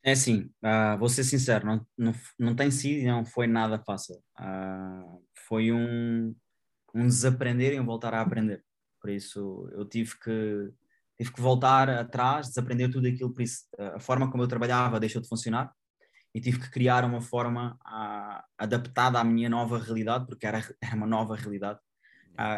É assim, uh, vou ser sincero, não, não, não tem sido não foi nada fácil. Uh, foi um, um desaprender e um voltar a aprender. Por isso, eu tive que, tive que voltar atrás, desaprender tudo aquilo, por isso, a forma como eu trabalhava deixou de funcionar e tive que criar uma forma uh, adaptada à minha nova realidade, porque era, era uma nova realidade,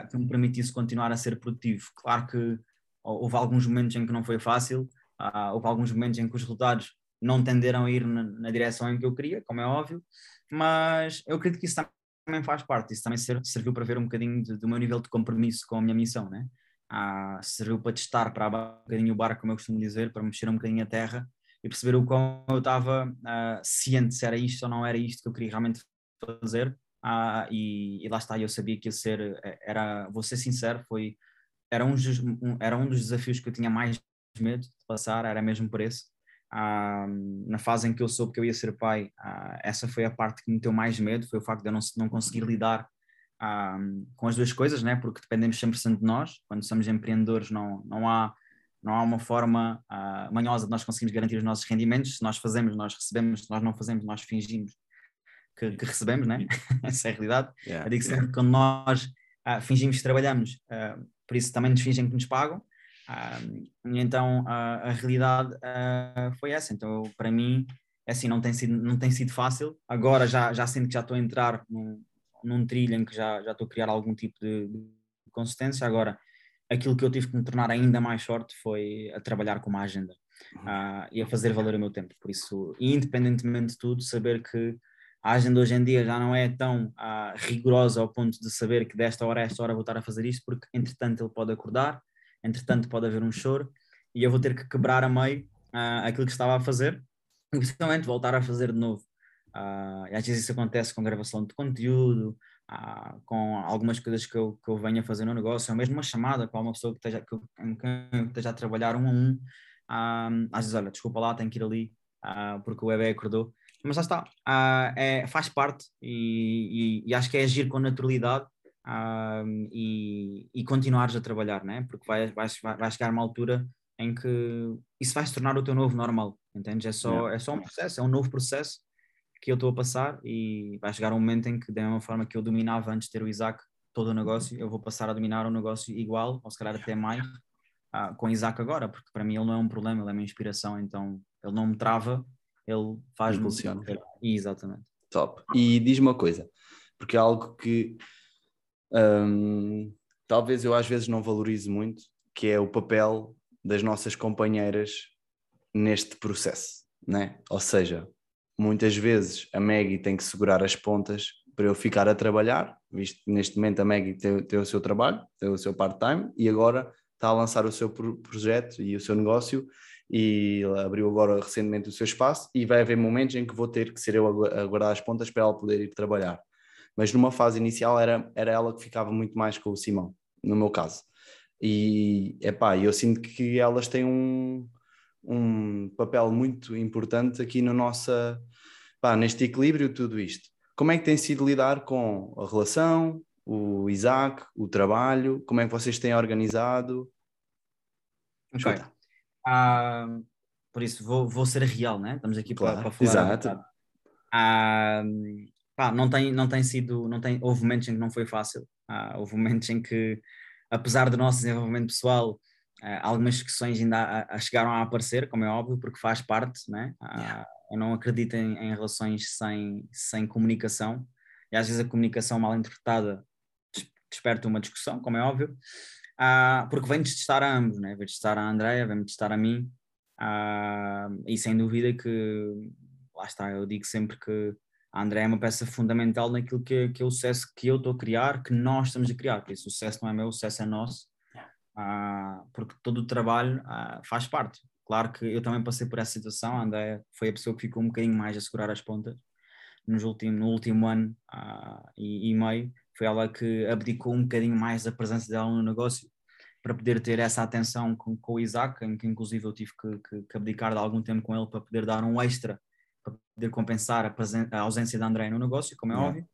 que me permitisse continuar a ser produtivo. Claro que houve alguns momentos em que não foi fácil, uh, houve alguns momentos em que os resultados não tenderam a ir na, na, direção em que eu queria, como é óbvio, mas eu acredito que isso também faz parte, isso também serviu para ver um bocadinho de, do meu nível de compromisso com a minha missão, né? Uh, serviu para testar, para abaixar um bocadinho o barco, como eu costumo dizer, para mexer um bocadinho a terra e perceber o quão eu estava uh, ciente se era isto ou não era isto que eu queria realmente fazer. Uh, e, e, lá está, eu sabia que ia ser, eh, era, vou ser sincero, foi era um, um, era um dos desafios que eu tinha mais medo de passar, era mesmo por esse. Ah, na fase em que eu soube que eu ia ser pai, ah, essa foi a parte que me deu mais medo, foi o facto de eu não, não conseguir lidar ah, com as duas coisas, né? porque dependemos 100% de nós, quando somos empreendedores não, não, há, não há uma forma manhosa de nós conseguirmos garantir os nossos rendimentos, se nós fazemos, nós recebemos, se nós não fazemos, nós fingimos que, que recebemos, né? essa é a realidade. Yeah. Eu digo sempre que quando nós fingimos que trabalhamos, por isso também nos fingem que nos pagam. Uh, então uh, a realidade uh, foi essa. Então, para mim, é assim, não tem sido, não tem sido fácil. Agora já, já sinto que já estou a entrar num, num trilho em que já, já estou a criar algum tipo de, de consistência. Agora, aquilo que eu tive que me tornar ainda mais forte foi a trabalhar com uma agenda uh, e a fazer valer o meu tempo. Por isso, independentemente de tudo, saber que a agenda hoje em dia já não é tão uh, rigorosa ao ponto de saber que desta hora a esta hora vou estar a fazer isto, porque entretanto ele pode acordar, entretanto pode haver um choro e eu vou ter que quebrar a meio uh, aquilo que estava a fazer e principalmente voltar a fazer de novo. E às vezes isso acontece com gravação de conteúdo, com algumas coisas que eu, que eu venho a fazer no negócio, ou mesmo uma chamada com uma pessoa que esteja, que, que esteja a trabalhar um a um. Às vezes, olha, desculpa lá, tenho que ir ali porque o bebê acordou. Mas já está, é, faz parte e, e, e, acho que é agir com naturalidade e, e continuares a trabalhar, né? porque vai, vai, vai chegar uma altura em que isso vai se tornar o teu novo normal, entendes? É só, é só um processo, é um novo processo que eu estou a passar e vai chegar um momento em que, da mesma forma que eu dominava antes de ter o Isaac todo o negócio, eu vou passar a dominar o negócio igual, ou se calhar até mais, uh, com Isaac agora, porque para mim ele não é um problema, ele é uma inspiração, então ele não me trava, ele faz funciona. Exatamente. Top. E diz-me uma coisa, porque é algo que um, talvez eu às vezes não valorize muito, que é o papel das nossas companheiras neste processo, né? Ou seja, muitas vezes a Maggie tem que segurar as pontas para eu ficar a trabalhar, visto que neste momento a Maggie tem, tem o seu trabalho, tem o seu part-time e agora está a lançar o seu projeto e o seu negócio e abriu agora recentemente o seu espaço e vai haver momentos em que vou ter que ser eu a guardar as pontas para ela poder ir trabalhar. Mas numa fase inicial era, era ela que ficava muito mais com o Simão, no meu caso. E epá, eu sinto que elas têm um, um papel muito importante aqui no nossa, pá, neste equilíbrio tudo isto. Como é que tem sido lidar com a relação, o Isaac, o trabalho, como é que vocês têm organizado? Ok. Uh, por isso, vou, vou ser real, né? Estamos aqui claro. para, para falar. Exato. Uh, pá, não tem, não tem sido, não tem, houve momentos em que não foi fácil, uh, houve momentos em que, apesar do nosso desenvolvimento pessoal, algumas discussões ainda chegaram a aparecer, como é óbvio, porque faz parte, né? Yeah. eu não acredito em, em relações sem, sem comunicação, e às vezes a comunicação mal interpretada desperta uma discussão, como é óbvio, uh, porque vem testar a ambos, né? vem testar a Andrea, vem testar a mim, uh, e sem dúvida que, lá está, eu digo sempre que a Andrea é uma peça fundamental naquilo que, que é o sucesso que eu estou a criar, que nós estamos a criar, por isso o sucesso não é meu, o sucesso é nosso, uh, porque todo o trabalho faz parte. Claro que eu também passei por essa situação, a Andrea foi a pessoa que ficou um bocadinho mais a segurar as pontas, nos no último ano e, e meio, foi ela que abdicou um bocadinho mais da presença dela no negócio para poder ter essa atenção com, com o Isaac, em que inclusive eu tive que, que, que, abdicar de algum tempo com ele para poder dar um extra, para poder compensar a, a ausência da André no negócio, como é óbvio.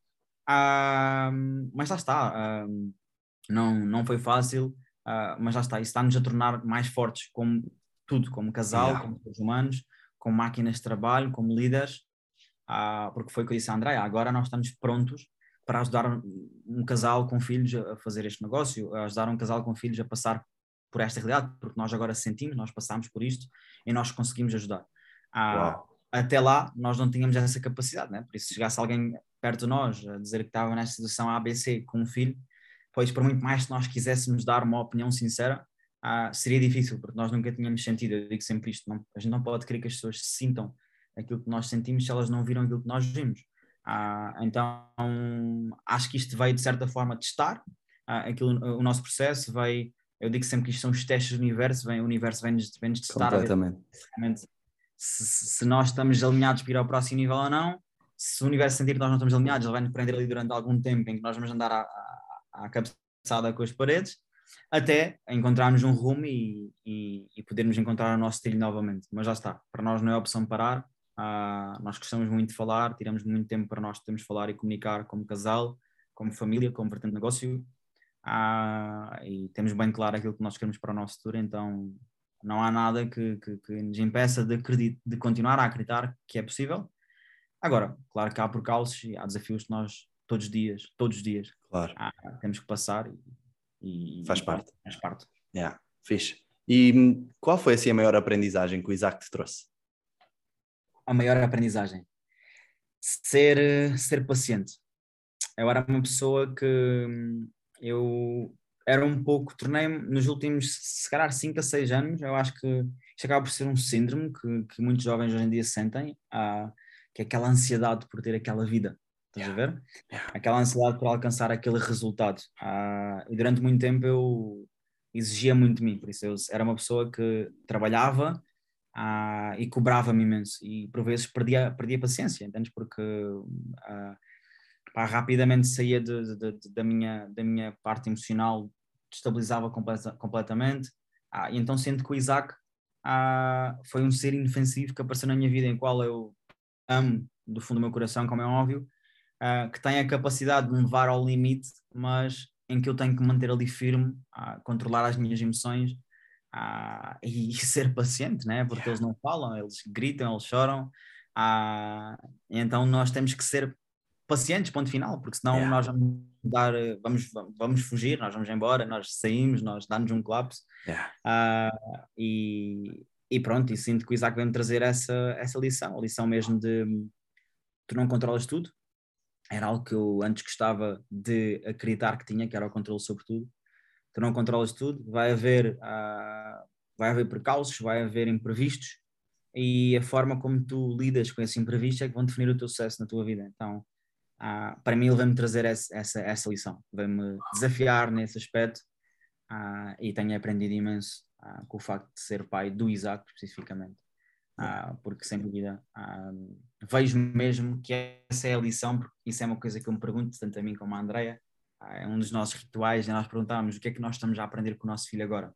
Ah, mas lá está, não, não foi fácil, ah, mas já está, isso está-nos a tornar mais fortes como tudo, como casal, como seres humanos, como máquinas de trabalho, como líderes, ah, porque foi o que eu disse a André, agora nós estamos prontos para ajudar um casal com filhos a fazer este negócio, a ajudar um casal com filhos a passar por esta realidade, porque nós agora sentimos, nós passamos por isto e nós conseguimos ajudar. Ah, até lá, nós não tínhamos essa capacidade, né? por isso, se chegasse alguém perto de nós a dizer que estava nesta situação ABC com um filho, pois, por muito mais que nós quiséssemos dar uma opinião sincera, ah, seria difícil, porque nós nunca tínhamos sentido. Eu digo sempre isto: não, a gente não pode querer que as pessoas sintam aquilo que nós sentimos se elas não viram aquilo que nós vimos. Ah, então, acho que isto veio de certa forma testar ah, aquilo, o nosso processo, veio, eu digo sempre que isto são os testes do universo, vem, o universo vem-nos vem testar Completamente. se, se, nós estamos alinhados para ir ao próximo nível ou não, se o universo sentir que nós não estamos alinhados, ele vai-nos prender ali durante algum tempo em que nós vamos andar à, à, à cabeçada com as paredes, até encontrarmos um rumo e, e, e podermos encontrar o nosso estilo novamente. Mas já está, para nós não é opção parar, Uh, nós gostamos muito de falar, tiramos muito tempo para nós termos falar e comunicar como casal, como família, como vertente de negócio. Uh, e temos bem claro aquilo que nós queremos para o nosso futuro, então não há nada que, que, que nos impeça de, acredit, de continuar a acreditar que é possível. Agora, claro que há percalços e há desafios que nós todos os dias, todos os dias, claro. uh, temos que passar e, e faz parte. Faz parte. Yeah, fixe. E qual foi assim a maior aprendizagem que o Isaac te trouxe? A maior aprendizagem? Ser, ser paciente. Eu era uma pessoa que eu era um pouco, tornei-me nos últimos, se calhar, 5 a 6 anos, eu acho que isto acaba por ser um síndrome que, que muitos jovens hoje em dia sentem, ah, que é aquela ansiedade por ter aquela vida, estás yeah. a ver? Yeah. Aquela ansiedade por alcançar aquele resultado. Ah, e durante muito tempo eu exigia muito de mim, por isso eu era uma pessoa que trabalhava, uh, e cobrava-me imenso e por vezes perdia, perdia paciência, entendes? Porque uh, pá, rapidamente saía de, de, de, da, minha, da minha parte emocional, destabilizava completa, completamente. Ah, e então sinto que o Isaac ah, foi um ser inofensivo que apareceu na minha vida, em qual eu amo do fundo do meu coração, como é óbvio, ah, que tem a capacidade de me levar ao limite, mas em que eu tenho que manter ali firme, controlar as minhas emoções ah, e, ser paciente, né? porque yeah. eles não falam, eles gritam, eles choram. Ah, então nós temos que ser pacientes, ponto final, porque senão yeah. nós vamos dar, vamos, vamos fugir, nós vamos embora, nós saímos, nós damos um colapso. Yeah. Uh, e, e pronto, e sinto que o Isaac vem-me trazer essa, essa lição, a lição mesmo de tu não controlas tudo. Era algo que eu antes gostava de acreditar que tinha, que era o controle sobre tudo. Tu não controlas tudo, vai haver, uh, vai haver percalços, vai haver imprevistos, e a forma como tu lidas com esse imprevisto é que vão definir o teu sucesso na tua vida. Então, ah, para mim ele vai-me trazer essa, essa, essa lição, vai-me desafiar nesse aspecto ah, e tenho aprendido imenso ah, com o facto de ser pai do Isaac especificamente, porque sem dúvida vejo mesmo que essa é a lição, porque isso é uma coisa que eu me pergunto tanto a mim como a Andrea, é um dos nossos rituais, e nós perguntamos o que é que nós estamos a aprender com o nosso filho agora.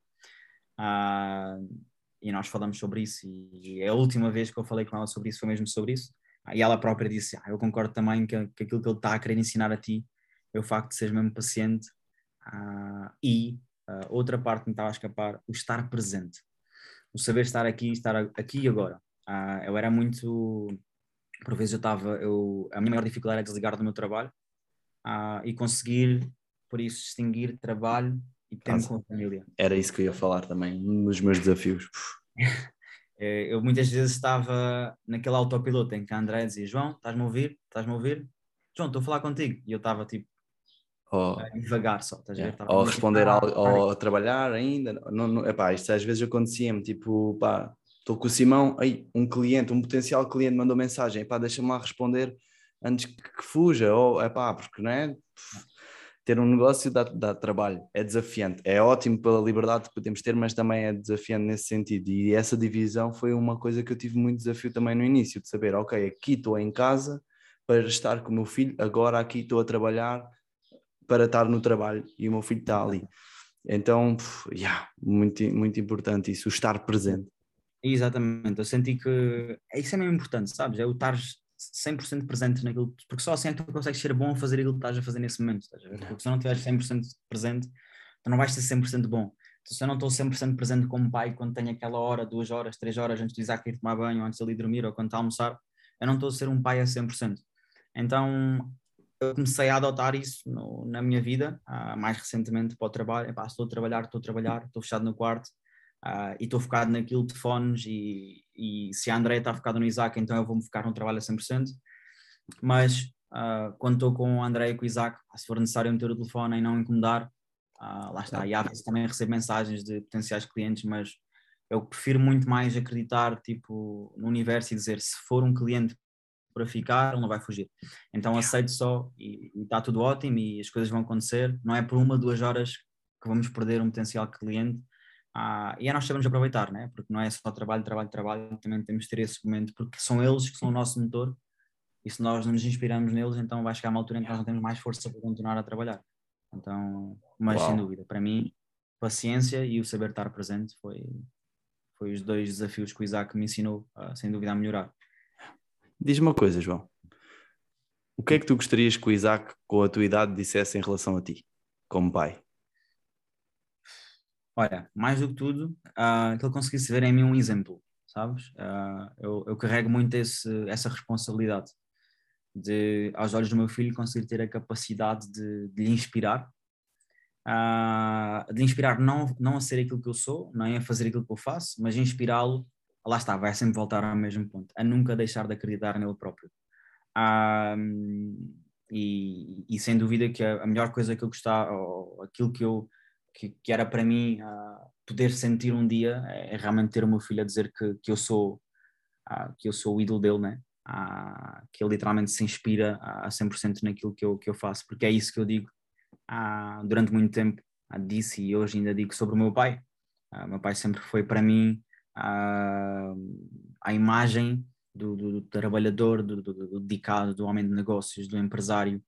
e nós falamos sobre isso, e a última vez que eu falei com ela sobre isso foi mesmo sobre isso. E ela própria disse: ah, Eu concordo também que, que, aquilo que ele está a querer ensinar a ti é o facto de seres mesmo paciente. Uh, e uh, outra parte que me estava a escapar: o estar presente. O saber estar aqui, estar aqui e agora. Eu era muito. Por vezes eu estava. Eu, a minha maior dificuldade era desligar do meu trabalho e conseguir, por isso, distinguir trabalho e tempo com a família. Era isso que eu ia falar também, um dos meus desafios. Eh, eu muitas vezes estava naquele autopiloto em que a André dizia: João, estás-me a ouvir? Estás-me a ouvir? João, estou a falar contigo. E eu estava tipo oh, devagar só, estás yeah. a ver? Ou responder ao, ou a trabalhar ainda. Não, não, epá, isto às vezes acontecia-me, tipo, pá, estou com o Simão, aí, um cliente, um potencial cliente mandou mensagem, pá, deixa-me lá responder antes que, fuja, ou é pá, porque não é? ter um negócio dá, dá trabalho, é desafiante. É ótimo pela liberdade que podemos ter, mas também é desafiante nesse sentido. E essa divisão foi uma coisa que eu tive muito desafio também no início, de saber, ok, aqui estou em casa para estar com o meu filho, agora aqui estou a trabalhar para estar no trabalho e o meu filho está ali. Então, yeah, muito, muito importante isso, estar presente. Exatamente, eu senti que isso é mesmo importante, sabes? É o estar 100% presente naquilo, porque só assim é que tu consegues ser bom a fazer aquilo que estás a fazer nesse momento, estás a ver? Porque se não estiveres 100% presente, tu não vais ser 100% bom. Então, se eu não estou 100% presente como pai quando tenho aquela hora, duas horas, três horas antes de Isaac ir tomar banho, antes de ele ir dormir ou quando está a almoçar, eu não estou a ser um pai a 100%. Então, eu comecei a adotar isso no, na minha vida, uh, mais recentemente para o trabalho. Epá, estou a trabalhar, estou a trabalhar, estou fechado no quarto, Uh, e estou focado naquilo de fones e, e se a André está focada no Isaac, então eu vou-me focar no trabalho a 100%. Mas uh, quando estou com o André e com o Isaac, se for necessário meter o telefone e não incomodar, uh, lá está. E às vezes também recebo mensagens de potenciais clientes, mas eu prefiro muito mais acreditar tipo, no universo e dizer se for um cliente para ficar, ele não vai fugir. Então aceito só e está tudo ótimo e as coisas vão acontecer. Não é por uma, duas horas que vamos perder um potencial cliente ah, e é nós sabemos aproveitar, né? porque não é só trabalho, trabalho, trabalho, também temos de ter esse momento, porque são eles que são o nosso motor, e se nós não nos inspiramos neles, então vai chegar uma altura em que nós não temos mais força para continuar a trabalhar. Então, mas Uau. sem dúvida, para mim, paciência e o saber estar presente foi, foi os dois desafios que o Isaac me ensinou, uh, sem dúvida, a melhorar. Diz-me uma coisa, João. O que é que tu gostarias que o Isaac, com a tua idade, dissesse em relação a ti, como pai? Olha, mais do que tudo, uh, que ele conseguisse ver em mim um exemplo, sabes? Uh, eu, eu, carrego muito esse, essa responsabilidade de, aos olhos do meu filho, conseguir ter a capacidade de, de lhe inspirar, uh, de inspirar não, não a ser aquilo que eu sou, nem a fazer aquilo que eu faço, mas inspirá-lo, lá está, vai sempre voltar ao mesmo ponto, a nunca deixar de acreditar nele próprio. E, e, sem dúvida que a melhor coisa que eu gostava, ou aquilo que eu que, que era para mim uh, poder sentir um dia é, é, realmente ter o meu filho a dizer que, que eu sou uh, que eu sou o ídolo dele, né? Uh, que ele literalmente se inspira a 100% naquilo que eu, que eu faço, porque é isso que eu digo durante muito tempo, disse e hoje ainda digo sobre o meu pai. meu pai sempre foi para mim à imagem do, do, do trabalhador, do, do, dedicado, do homem de negócios, do empresário.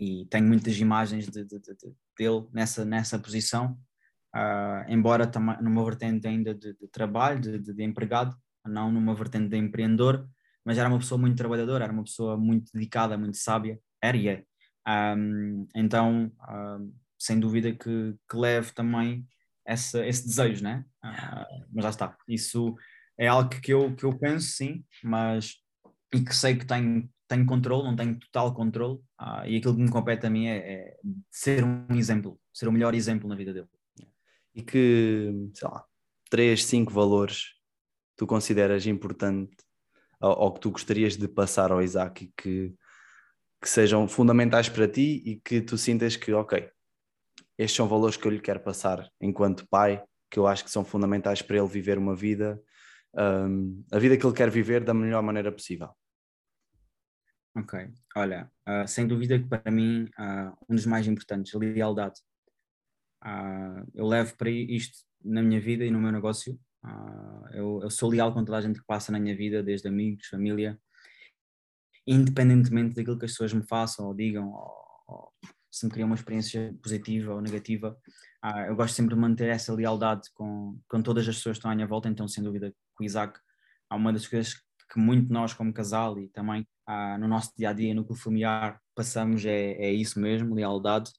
E tenho muitas imagens de, de, de, dele nessa, nessa posição, uh, embora numa vertente ainda de, trabalho, de, empregado, não numa vertente de empreendedor, mas era uma pessoa muito trabalhadora, era uma pessoa muito dedicada, muito sábia, era e é. Um, então, uh, sem dúvida que, que leve também essa, esse desejo, né? Uh, mas já está. Isso é algo que eu, que eu penso, sim, mas e que sei que tenho, tenho controle, não tenho total controle, uh, e aquilo que me compete a mim é, é, ser um exemplo, ser o melhor exemplo na vida dele. E que, sei lá, três, cinco valores tu consideras importante ou, ou que tu gostarias de passar ao Isaac e que, que sejam fundamentais para ti e que tu sintas que, ok, estes são valores que eu lhe quero passar enquanto pai, que eu acho que são fundamentais para ele viver uma vida, um, a vida que ele quer viver da melhor maneira possível. Ok, olha, uh, sem dúvida que para mim uh, um dos mais importantes, lealdade. Uh, eu levo para isto na minha vida e no meu negócio. Eu, eu, sou leal com toda a gente que passa na minha vida, desde amigos, família, independentemente daquilo que as pessoas me façam ou digam, ou, ou se me criam uma experiência positiva ou negativa, eu gosto sempre de manter essa lealdade com, com todas as pessoas que estão à minha volta, então sem dúvida com o Isaac há uma das coisas que muito nós como casal e também ah, no nosso dia-a-dia, no núcleo familiar, passamos é, é isso mesmo, lealdade,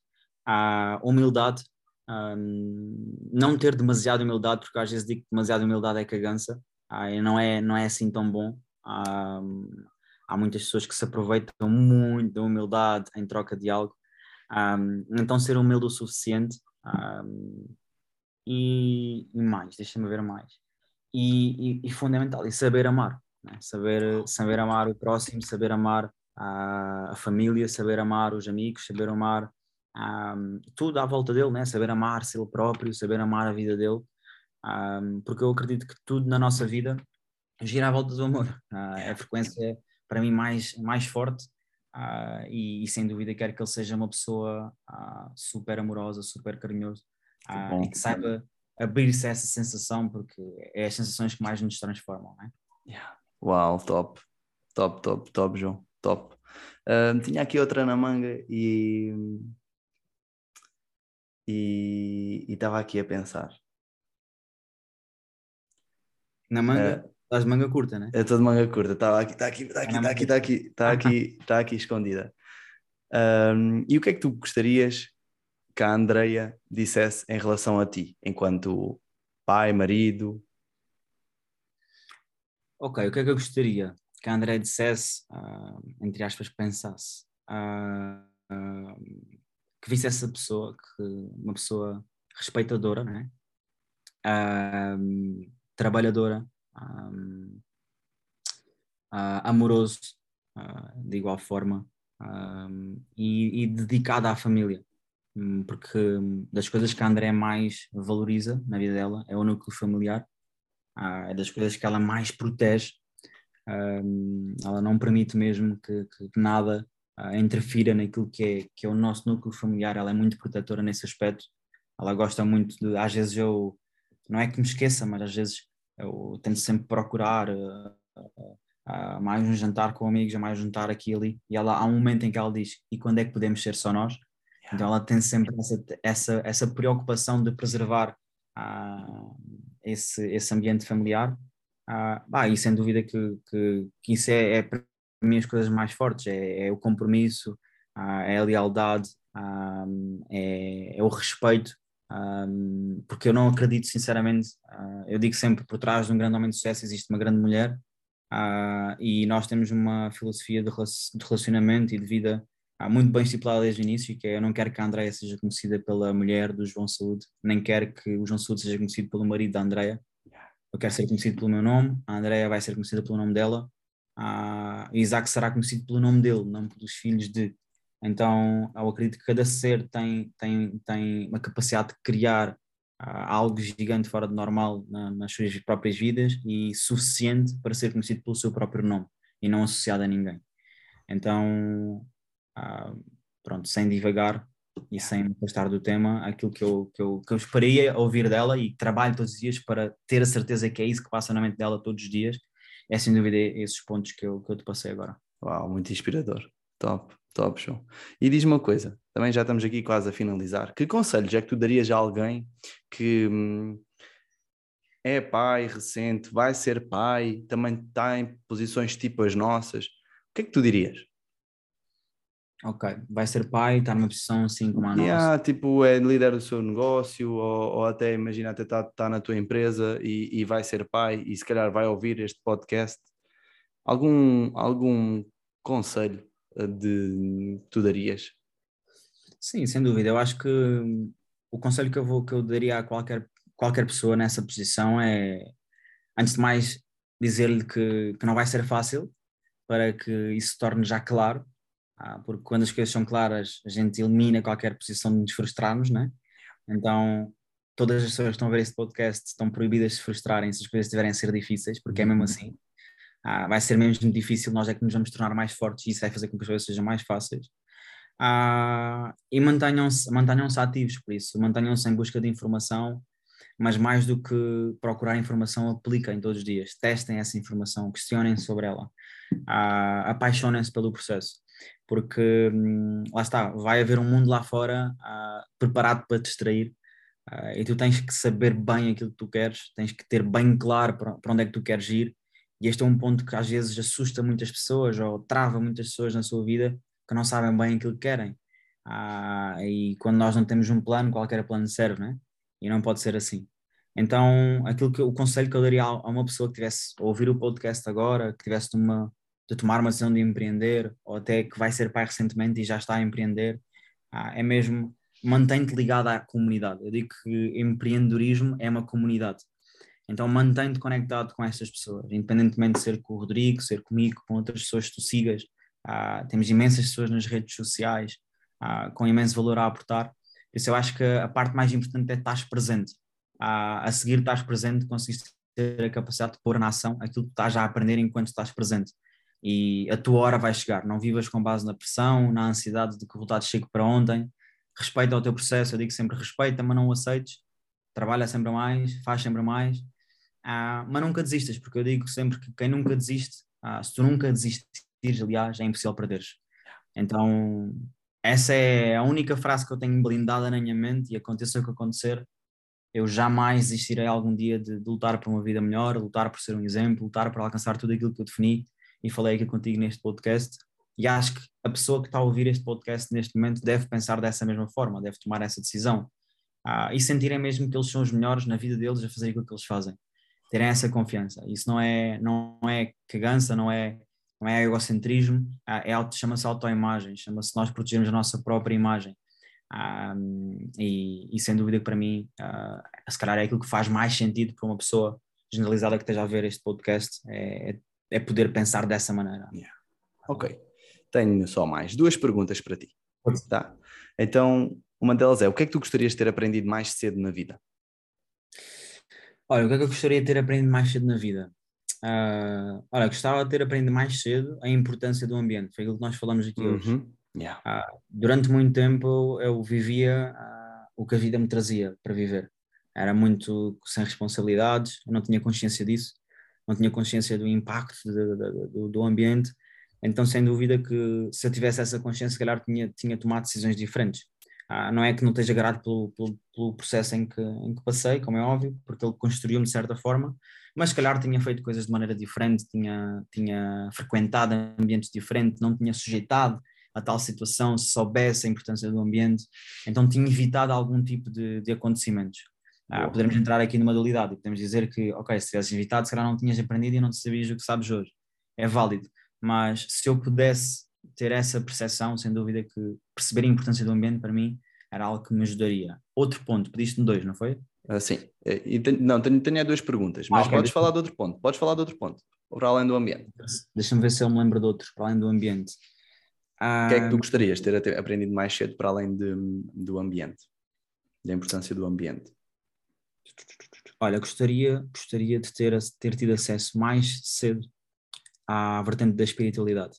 a humildade, um, não ter demasiada humildade, porque às vezes digo que demasiada humildade é cagança, ah, não é, não é assim tão bom. Um, há muitas pessoas que se aproveitam muito da humildade em troca de algo, um, então, ser humilde o suficiente um, e, e, mais, deixa-me ver mais. E, e, e, fundamental, e saber amar. Né? Saber, saber amar o próximo, saber amar a, a família, saber amar os amigos, saber amar um, tudo à volta dele, né? saber amar-se ele próprio, saber amar a vida dele. porque eu acredito que tudo na nossa vida gira à volta do amor. Uh, é a frequência, para mim, mais, mais forte Uh, e, e, sem dúvida quero que ele seja uma pessoa uh, super amorosa, super carinhoso uh, e que saiba abrir-se a essa sensação, porque é as sensações que mais nos transformam, não é? Yeah. Uau, top, top, top, top, João, top. tinha aqui outra na manga e e estava aqui a pensar. Na manga? Estás de manga curta, né? Eu estou de manga curta, está aqui, está aqui, está aqui, está aqui, está aqui, está aqui, está aqui escondida. Um, e o que é que tu gostarias que a Andreia dissesse em relação a ti, enquanto pai, marido? Ok, o que é que eu gostaria que a Andreia dissesse, uh, entre aspas, pensasse? Uh, uh, que visse essa pessoa, que uma pessoa respeitadora, né? trabalhadora, um, amoroso de igual forma e, e, dedicado à família. Um, porque das coisas que a André mais valoriza na vida dela é o núcleo familiar, uh, é das coisas que ela mais protege. ela não permite mesmo que, que, nada interfira naquilo que é, que é o nosso núcleo familiar, ela é muito protetora nesse aspecto. Ela gosta muito de, às vezes eu, não é que me esqueça, mas às vezes eu tento sempre procurar uh, uh, mais um jantar com amigos, mais um jantar aqui e ali, e ela, há um momento em que ela diz, e quando é que podemos ser só nós? Então ela tem sempre essa, essa, essa preocupação de preservar uh, esse, esse ambiente familiar, uh, bah, e sem dúvida que, que, que isso é, é para mim as coisas mais fortes, é, é o compromisso, é a lealdade, é, é o respeito porque eu não acredito sinceramente, uh, eu digo sempre por trás de um grande homem de sucesso existe uma grande mulher uh, e nós temos uma filosofia de, relacionamento e de vida uh, muito bem estipulada desde o início, que é eu não quero que a Andrea seja conhecida pela mulher do João Saúde, nem quero que o João Saúde seja conhecido pelo marido da Andrea, eu quero ser conhecido pelo meu nome, a Andrea vai ser conhecida pelo nome dela, uh, Isaac será conhecido pelo nome dele, não pelos filhos de então, eu acredito que cada ser tem, tem, tem uma capacidade de criar uh, algo gigante fora do normal na, nas suas próprias vidas e suficiente para ser conhecido pelo seu próprio nome e não associado a ninguém. Então, uh, pronto, sem divagar, e sem me afastar do tema, aquilo que eu, que, eu, que eu esperaria ouvir dela e trabalho todos os dias para ter a certeza que é isso que passa na mente dela todos os dias, é sem dúvida esses pontos que eu, que eu te passei agora. Uau, muito inspirador. Top, top, show. E diz-me uma coisa, também já estamos aqui quase a finalizar. Que conselhos é que tu darias a alguém que hum, é pai recente, vai ser pai, também está em posições tipo as nossas? O que é que tu dirias? Ok, vai ser pai, está numa posição assim como a yeah, nossa. Tipo, é líder do seu negócio, ou, ou até imagina até está tá na tua empresa e, e vai ser pai e se calhar vai ouvir este podcast. Algum, algum conselho eh, de tu darias? Sim, sem dúvida. Eu acho que o conselho que eu, vou, que eu daria a qualquer, qualquer pessoa nessa posição é, antes de mais, dizer-lhe que, que não vai ser fácil, para que isso se torne já claro porque quando as coisas são claras, a gente elimina qualquer posição de nos frustrarmos, né? Então, todas as pessoas que estão a ver este podcast estão proibidas de se frustrarem se as coisas estiverem a ser difíceis, porque é mesmo uhum. assim. Ah, vai ser mesmo difícil, nós é que nos vamos tornar mais fortes e isso vai fazer com que as coisas sejam mais fáceis. Ah, e mantenham-se mantenham ativos por isso, mantenham-se em busca de informação, mas mais do que procurar informação, apliquem todos os dias, testem essa informação, questionem sobre ela, ah, apaixonem-se pelo processo porque hum, lá está, vai haver um mundo lá fora uh, preparado para te distrair uh, e tu tens que saber bem aquilo que tu queres, tens que ter bem claro para, para onde é que tu queres ir. E este é um ponto que às vezes assusta muitas pessoas ou trava muitas pessoas na sua vida que não sabem bem aquilo que querem. Uh, e quando nós não temos um plano, qualquer plano serve, né? E não pode ser assim. Então, aquilo que o conselho que eu daria a uma pessoa que tivesse a ouvir o podcast agora, que tivesse numa, de tomar uma decisão de empreender, ou até que vai ser pai recentemente e já está a empreender, ah, é mesmo mantém-te ligado à comunidade. Eu digo que empreendedorismo é uma comunidade. Então mantém-te conectado com essas pessoas, independentemente de ser com o Rodrigo, ser comigo, com outras pessoas que tu sigas. Ah, temos imensas pessoas nas redes sociais ah, com imenso valor a aportar. Por isso eu acho que a parte mais importante é estar presente. Ah, a seguir estás presente, conseguiste ter a capacidade de pôr na ação aquilo que estás a aprender enquanto estás presente e a tua hora vai chegar. Não vivas com base na pressão, na ansiedade de que o resultado chegue para ontem. Respeita o teu processo, eu digo sempre respeita, mas não o aceites. Trabalha sempre mais, faz sempre mais, ah, mas nunca desistas, porque eu digo sempre que quem nunca desiste, ah, se tu nunca desistires, aliás, é impossível perderes. Então, essa é a única frase que eu tenho blindada na minha mente e aconteça o que acontecer, eu jamais desistirei algum dia de, de, lutar por uma vida melhor, lutar por ser um exemplo, lutar por alcançar tudo aquilo que eu defini e falei aqui contigo neste podcast. E acho que a pessoa que está a ouvir este podcast neste momento deve pensar dessa mesma forma, deve tomar essa decisão ah, e sentirem mesmo que eles são os melhores na vida deles a fazer aquilo que eles fazem. Terem essa confiança. Isso não é, não é cagança, não é, não é egocentrismo, ah, é auto, chama-se autoimagem, chama-se nós protegermos a nossa própria imagem. Ah, e, e, sem dúvida que para mim, ah, se calhar é aquilo que faz mais sentido para uma pessoa generalizada que esteja a ver este podcast, é, é é poder pensar dessa maneira. Yeah. Ok. Tenho só mais duas perguntas para ti. Tá? Então, uma delas é: o que é que tu gostarias de ter aprendido mais cedo na vida? Olha, o que é que eu gostaria de ter aprendido mais cedo na vida? Uh, olha, gostava de ter aprendido mais cedo a importância do ambiente, foi aquilo que nós falamos aqui uhum. hoje. Yeah. Uh, durante muito tempo eu vivia uh, o que a vida me trazia para viver. Era muito sem responsabilidades, eu não tinha consciência disso não tinha consciência do impacto de, de, do, do, ambiente, então sem dúvida que se eu tivesse essa consciência, se calhar tinha, tinha tomado decisões diferentes. Ah, não é que não esteja grato pelo, pelo, pelo, processo em que, em que passei, como é óbvio, porque ele construiu-me de certa forma, mas se calhar tinha feito coisas de maneira diferente, tinha, tinha frequentado ambientes diferentes, não tinha sujeitado a tal situação se soubesse a importância do ambiente, então tinha evitado algum tipo de, de acontecimentos. Ah, podemos entrar aqui numa dualidade e podemos dizer que, ok, se tivesses evitado, se calhar não tinhas aprendido e não sabias o que sabes hoje. É válido. Mas se eu pudesse ter essa percepção, sem dúvida que perceber a importância do ambiente para mim era algo que me ajudaria. Outro ponto, pediste-me dois, não foi? Ah, sim. E, não, tenho, tenho duas perguntas, mas ah, okay, podes falar de outro ponto. Podes falar de outro ponto, para além do ambiente. Deixa-me ver se eu me lembro de outros, para além do ambiente. O que é que tu gostarias de ter aprendido mais cedo para além de, do ambiente? Da importância do ambiente? Olha, gostaria, gostaria de ter, ter tido acesso mais cedo à vertente da espiritualidade.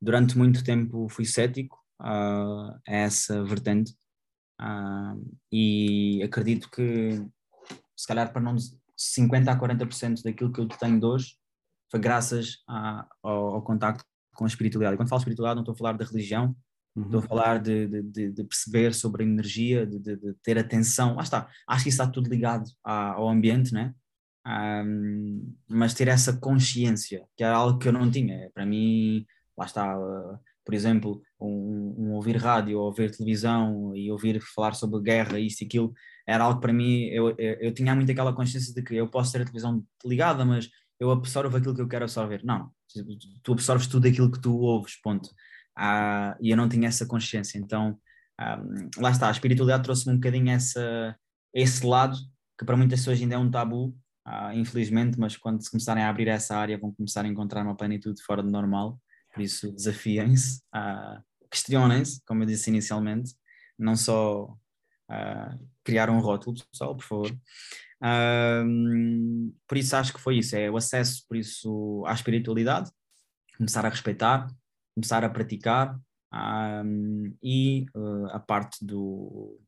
Durante muito tempo fui cético uh, a essa vertente uh, e acredito que se calhar para não 50 a 40% daquilo que eu tenho de hoje foi graças a, ao, ao contacto com a espiritualidade. E quando falo espiritualidade não estou a falar da religião. Estou a falar de, de, de, perceber sobre a energia, de, de, ter atenção, lá está, acho que isso está tudo ligado ao ambiente, né? Um, mas ter essa consciência, que é algo que eu não tinha, para mim, lá está, uh, por exemplo, um, um, ouvir rádio, ouvir televisão e ouvir falar sobre guerra, isto e aquilo, era algo para mim, eu, eu, eu tinha muito aquela consciência de que eu posso ter a televisão ligada, mas eu absorvo aquilo que eu quero absorver. Não, tu absorves tudo aquilo que tu ouves, ponto. Ah, e eu não tinha essa consciência, então ah, lá está, a espiritualidade trouxe-me um bocadinho essa, esse lado que para muitas pessoas ainda é um tabu, ah, infelizmente, mas quando se começarem a abrir essa área vão começar a encontrar uma plenitude fora do normal, por isso desafiem-se, questionem-se, como eu disse inicialmente, não só criar um rótulo, pessoal, por favor. Um, por isso acho que foi isso, é o acesso por isso à espiritualidade, começar a respeitar, começar a praticar um, e uh, a parte do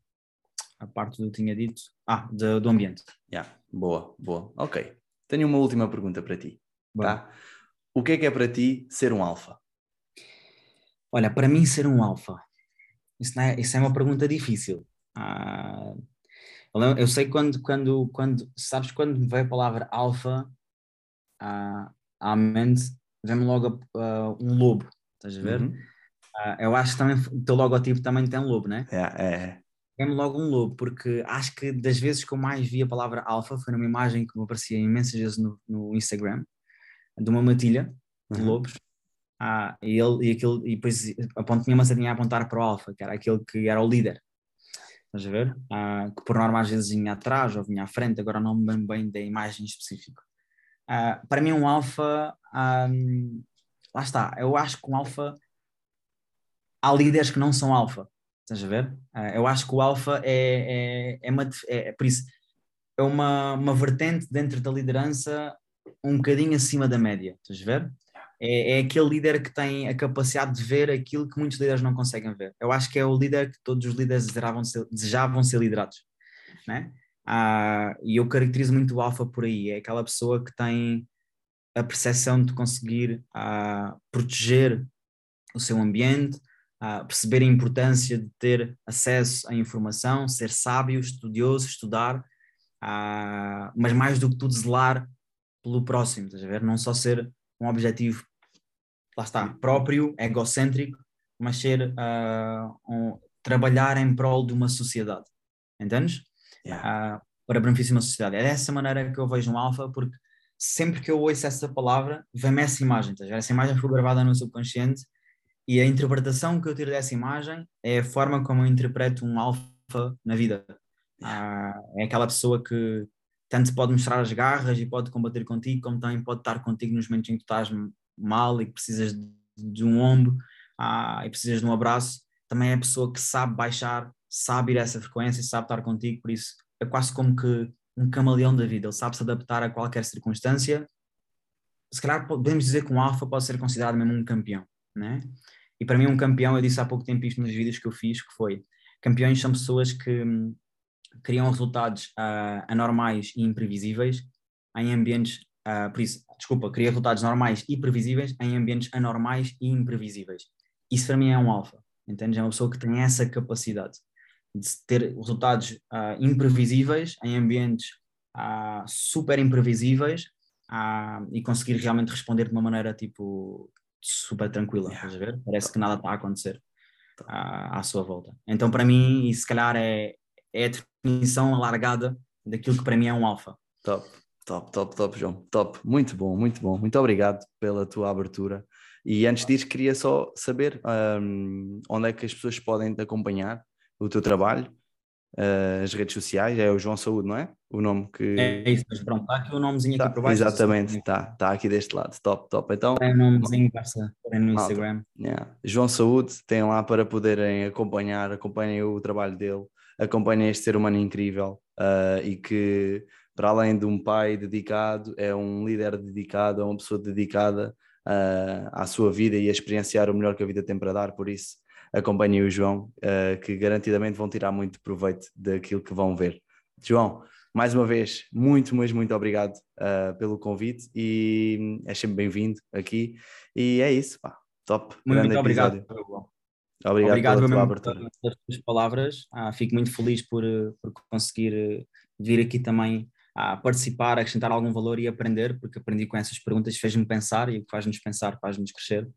a parte do tinha dito, ah, do, do ambiente. Yeah, boa, boa. Ok. Tenho uma última pergunta para ti. Tá? O que é que é para ti ser um alfa? Olha, para mim ser um alfa, isso, é, isso é uma pergunta difícil. Ah, eu, sei quando, quando, quando, sabes, quando me veio a palavra alfa à, à mente, vem-me logo uh, um lobo, estás a ver? Uhum. Uh, eu acho que também o teu logotipo também tem um lobo, né? É, é. Vem-me logo um lobo, porque acho que das vezes que eu mais vi a palavra alfa foi numa imagem que me aparecia imensas vezes no, no Instagram, de uma matilha de uhum. lobos. Ah, e, ele, e, aquilo, e depois tinha uma sardinha a apontar para o alfa, que era aquele que era o líder. Estás a ver? Uh, que por norma às vezes vinha atrás ou vinha à frente, agora não me lembro bem da imagem específica. Uh, para mim, um alfa, um, lá está, eu acho que um alfa, há líderes que não são alfa, estás a ver? Uh, eu acho que o alfa é, é, é, uma, é, é, por isso, é uma, uma vertente dentro da liderança um bocadinho acima da média, estás a ver? é, é, aquele líder que tem a capacidade de ver aquilo que muitos líderes não conseguem ver. Eu acho que é o líder que todos os líderes desejavam ser, desejavam ser liderados. Né? Ah, e eu caracterizo muito o alfa por aí, é aquela pessoa que tem a percepção de conseguir ah, proteger o seu ambiente, ah, perceber a importância de ter acesso à informação, ser sábio, estudioso, estudar, ah, mas mais do que tudo zelar pelo próximo, estás a ver? Não só ser um objetivo lá está, próprio, egocêntrico, mas ser um, trabalhar em prol de uma sociedade. Entendes? Yeah. Para benefício de uma sociedade. É dessa maneira que eu vejo um alfa, porque sempre que eu ouço essa palavra, vem-me essa imagem. Tá? Essa imagem foi gravada no subconsciente e a interpretação que eu tiro dessa imagem é a forma como eu interpreto um alfa na vida. Uh, é aquela pessoa que tanto pode mostrar as garras e pode combater contigo, como também pode estar contigo nos momentos em que estás mal e que precisas de um ombro ah, e precisas de um abraço, também é a pessoa que sabe baixar, sabe ir a essa frequência sabe estar contigo, por isso é quase como que um camaleão da vida, ele sabe se adaptar a qualquer circunstância. Se calhar podemos dizer que um alfa pode ser considerado mesmo um campeão, né? E para mim um campeão, eu disse há pouco tempo isto nos vídeos que eu fiz, que foi, campeões são pessoas que hum, criam resultados uh, anormais e imprevisíveis em ambientes Uh, por isso, desculpa, cria resultados normais e previsíveis em ambientes anormais e imprevisíveis. Isso para mim é um alfa, entende? É uma pessoa que tem essa capacidade de ter resultados uh, imprevisíveis em ambientes uh, super imprevisíveis e conseguir realmente responder de uma maneira tipo super tranquila, yeah. ver? Parece que nada está a acontecer à sua volta. Então, para mim, isso se calhar é, é a definição alargada daquilo que para mim é um alfa. Top. Top, top, top, João. Top. Muito bom, muito bom. Muito obrigado pela tua abertura. E antes disso, queria só saber um, onde é que as pessoas podem te acompanhar o teu trabalho, uh, as redes sociais. É o João Saúde, não é? O nome que. É isso, mas pronto, está aqui o nomezinho tá, aqui por baixo. Exatamente, está tá aqui deste lado. Top, top. Então. Tem o nomezinho, basta no Instagram. Yeah. João Saúde, tem lá para poderem acompanhar, acompanhem o trabalho dele, acompanhem este ser humano incrível uh, e que para além de um pai dedicado, é um líder dedicado, é uma pessoa dedicada uh, à sua vida e a experienciar o melhor que a vida tem para dar. Por isso, acompanhem o João, uh, que garantidamente vão tirar muito proveito daquilo que vão ver. João, mais uma vez, muito, mas muito obrigado uh, pelo convite e é sempre bem-vindo aqui. E é isso, pá, top. Muito, muito obrigado. Obrigado, obrigado pela tua abertura. pelas tuas palavras. Ah, fico muito feliz por, por conseguir vir aqui também a participar, a acrescentar algum valor e aprender, porque aprendi com essas perguntas, fez-me pensar e o que faz-nos pensar faz-nos crescer.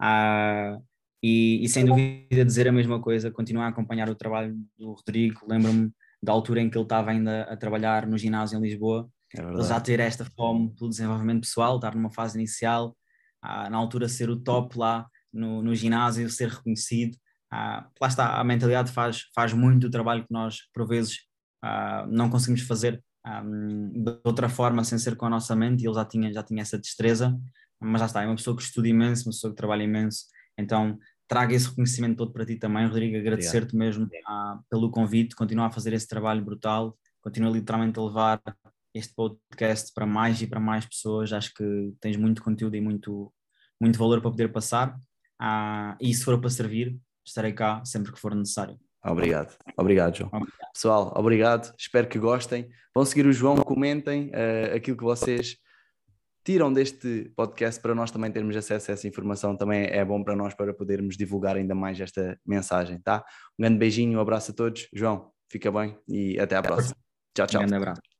Ah, e, e, sem dúvida dizer a mesma coisa, continuar a acompanhar o trabalho do Rodrigo, lembro-me da altura em que ele estava ainda a trabalhar no ginásio em Lisboa, é ele já ter esta fome pelo desenvolvimento pessoal, estar numa fase inicial, ah, na altura ser o top lá no, no ginásio, ser reconhecido, ah, lá está, a mentalidade faz, faz muito o trabalho que nós, por vezes, ah, não conseguimos fazer um, de outra forma sem ser com a nossa mente. E ele já tinha, já tinha essa destreza, mas já está, é uma pessoa que estuda imenso, uma pessoa que trabalha imenso, então traga esse reconhecimento todo para ti também, Rodrigo, agradecer-te mesmo uh, pelo convite, continuar a fazer esse trabalho brutal, continua literalmente a levar este podcast para mais e para mais pessoas, acho que tens muito conteúdo e muito, muito valor para poder passar, uh, e se for para servir, estarei cá sempre que for necessário. Obrigado, obrigado, João. Obrigado. Pessoal, obrigado, espero que gostem. Vão seguir o João, comentem uh, aquilo que vocês tiram deste podcast para nós também termos acesso a essa informação. Também é bom para nós para podermos divulgar ainda mais esta mensagem, tá? Um grande beijinho, um abraço a todos. João, fica bem e até à próxima. Tchau, tchau. Um grande abraço.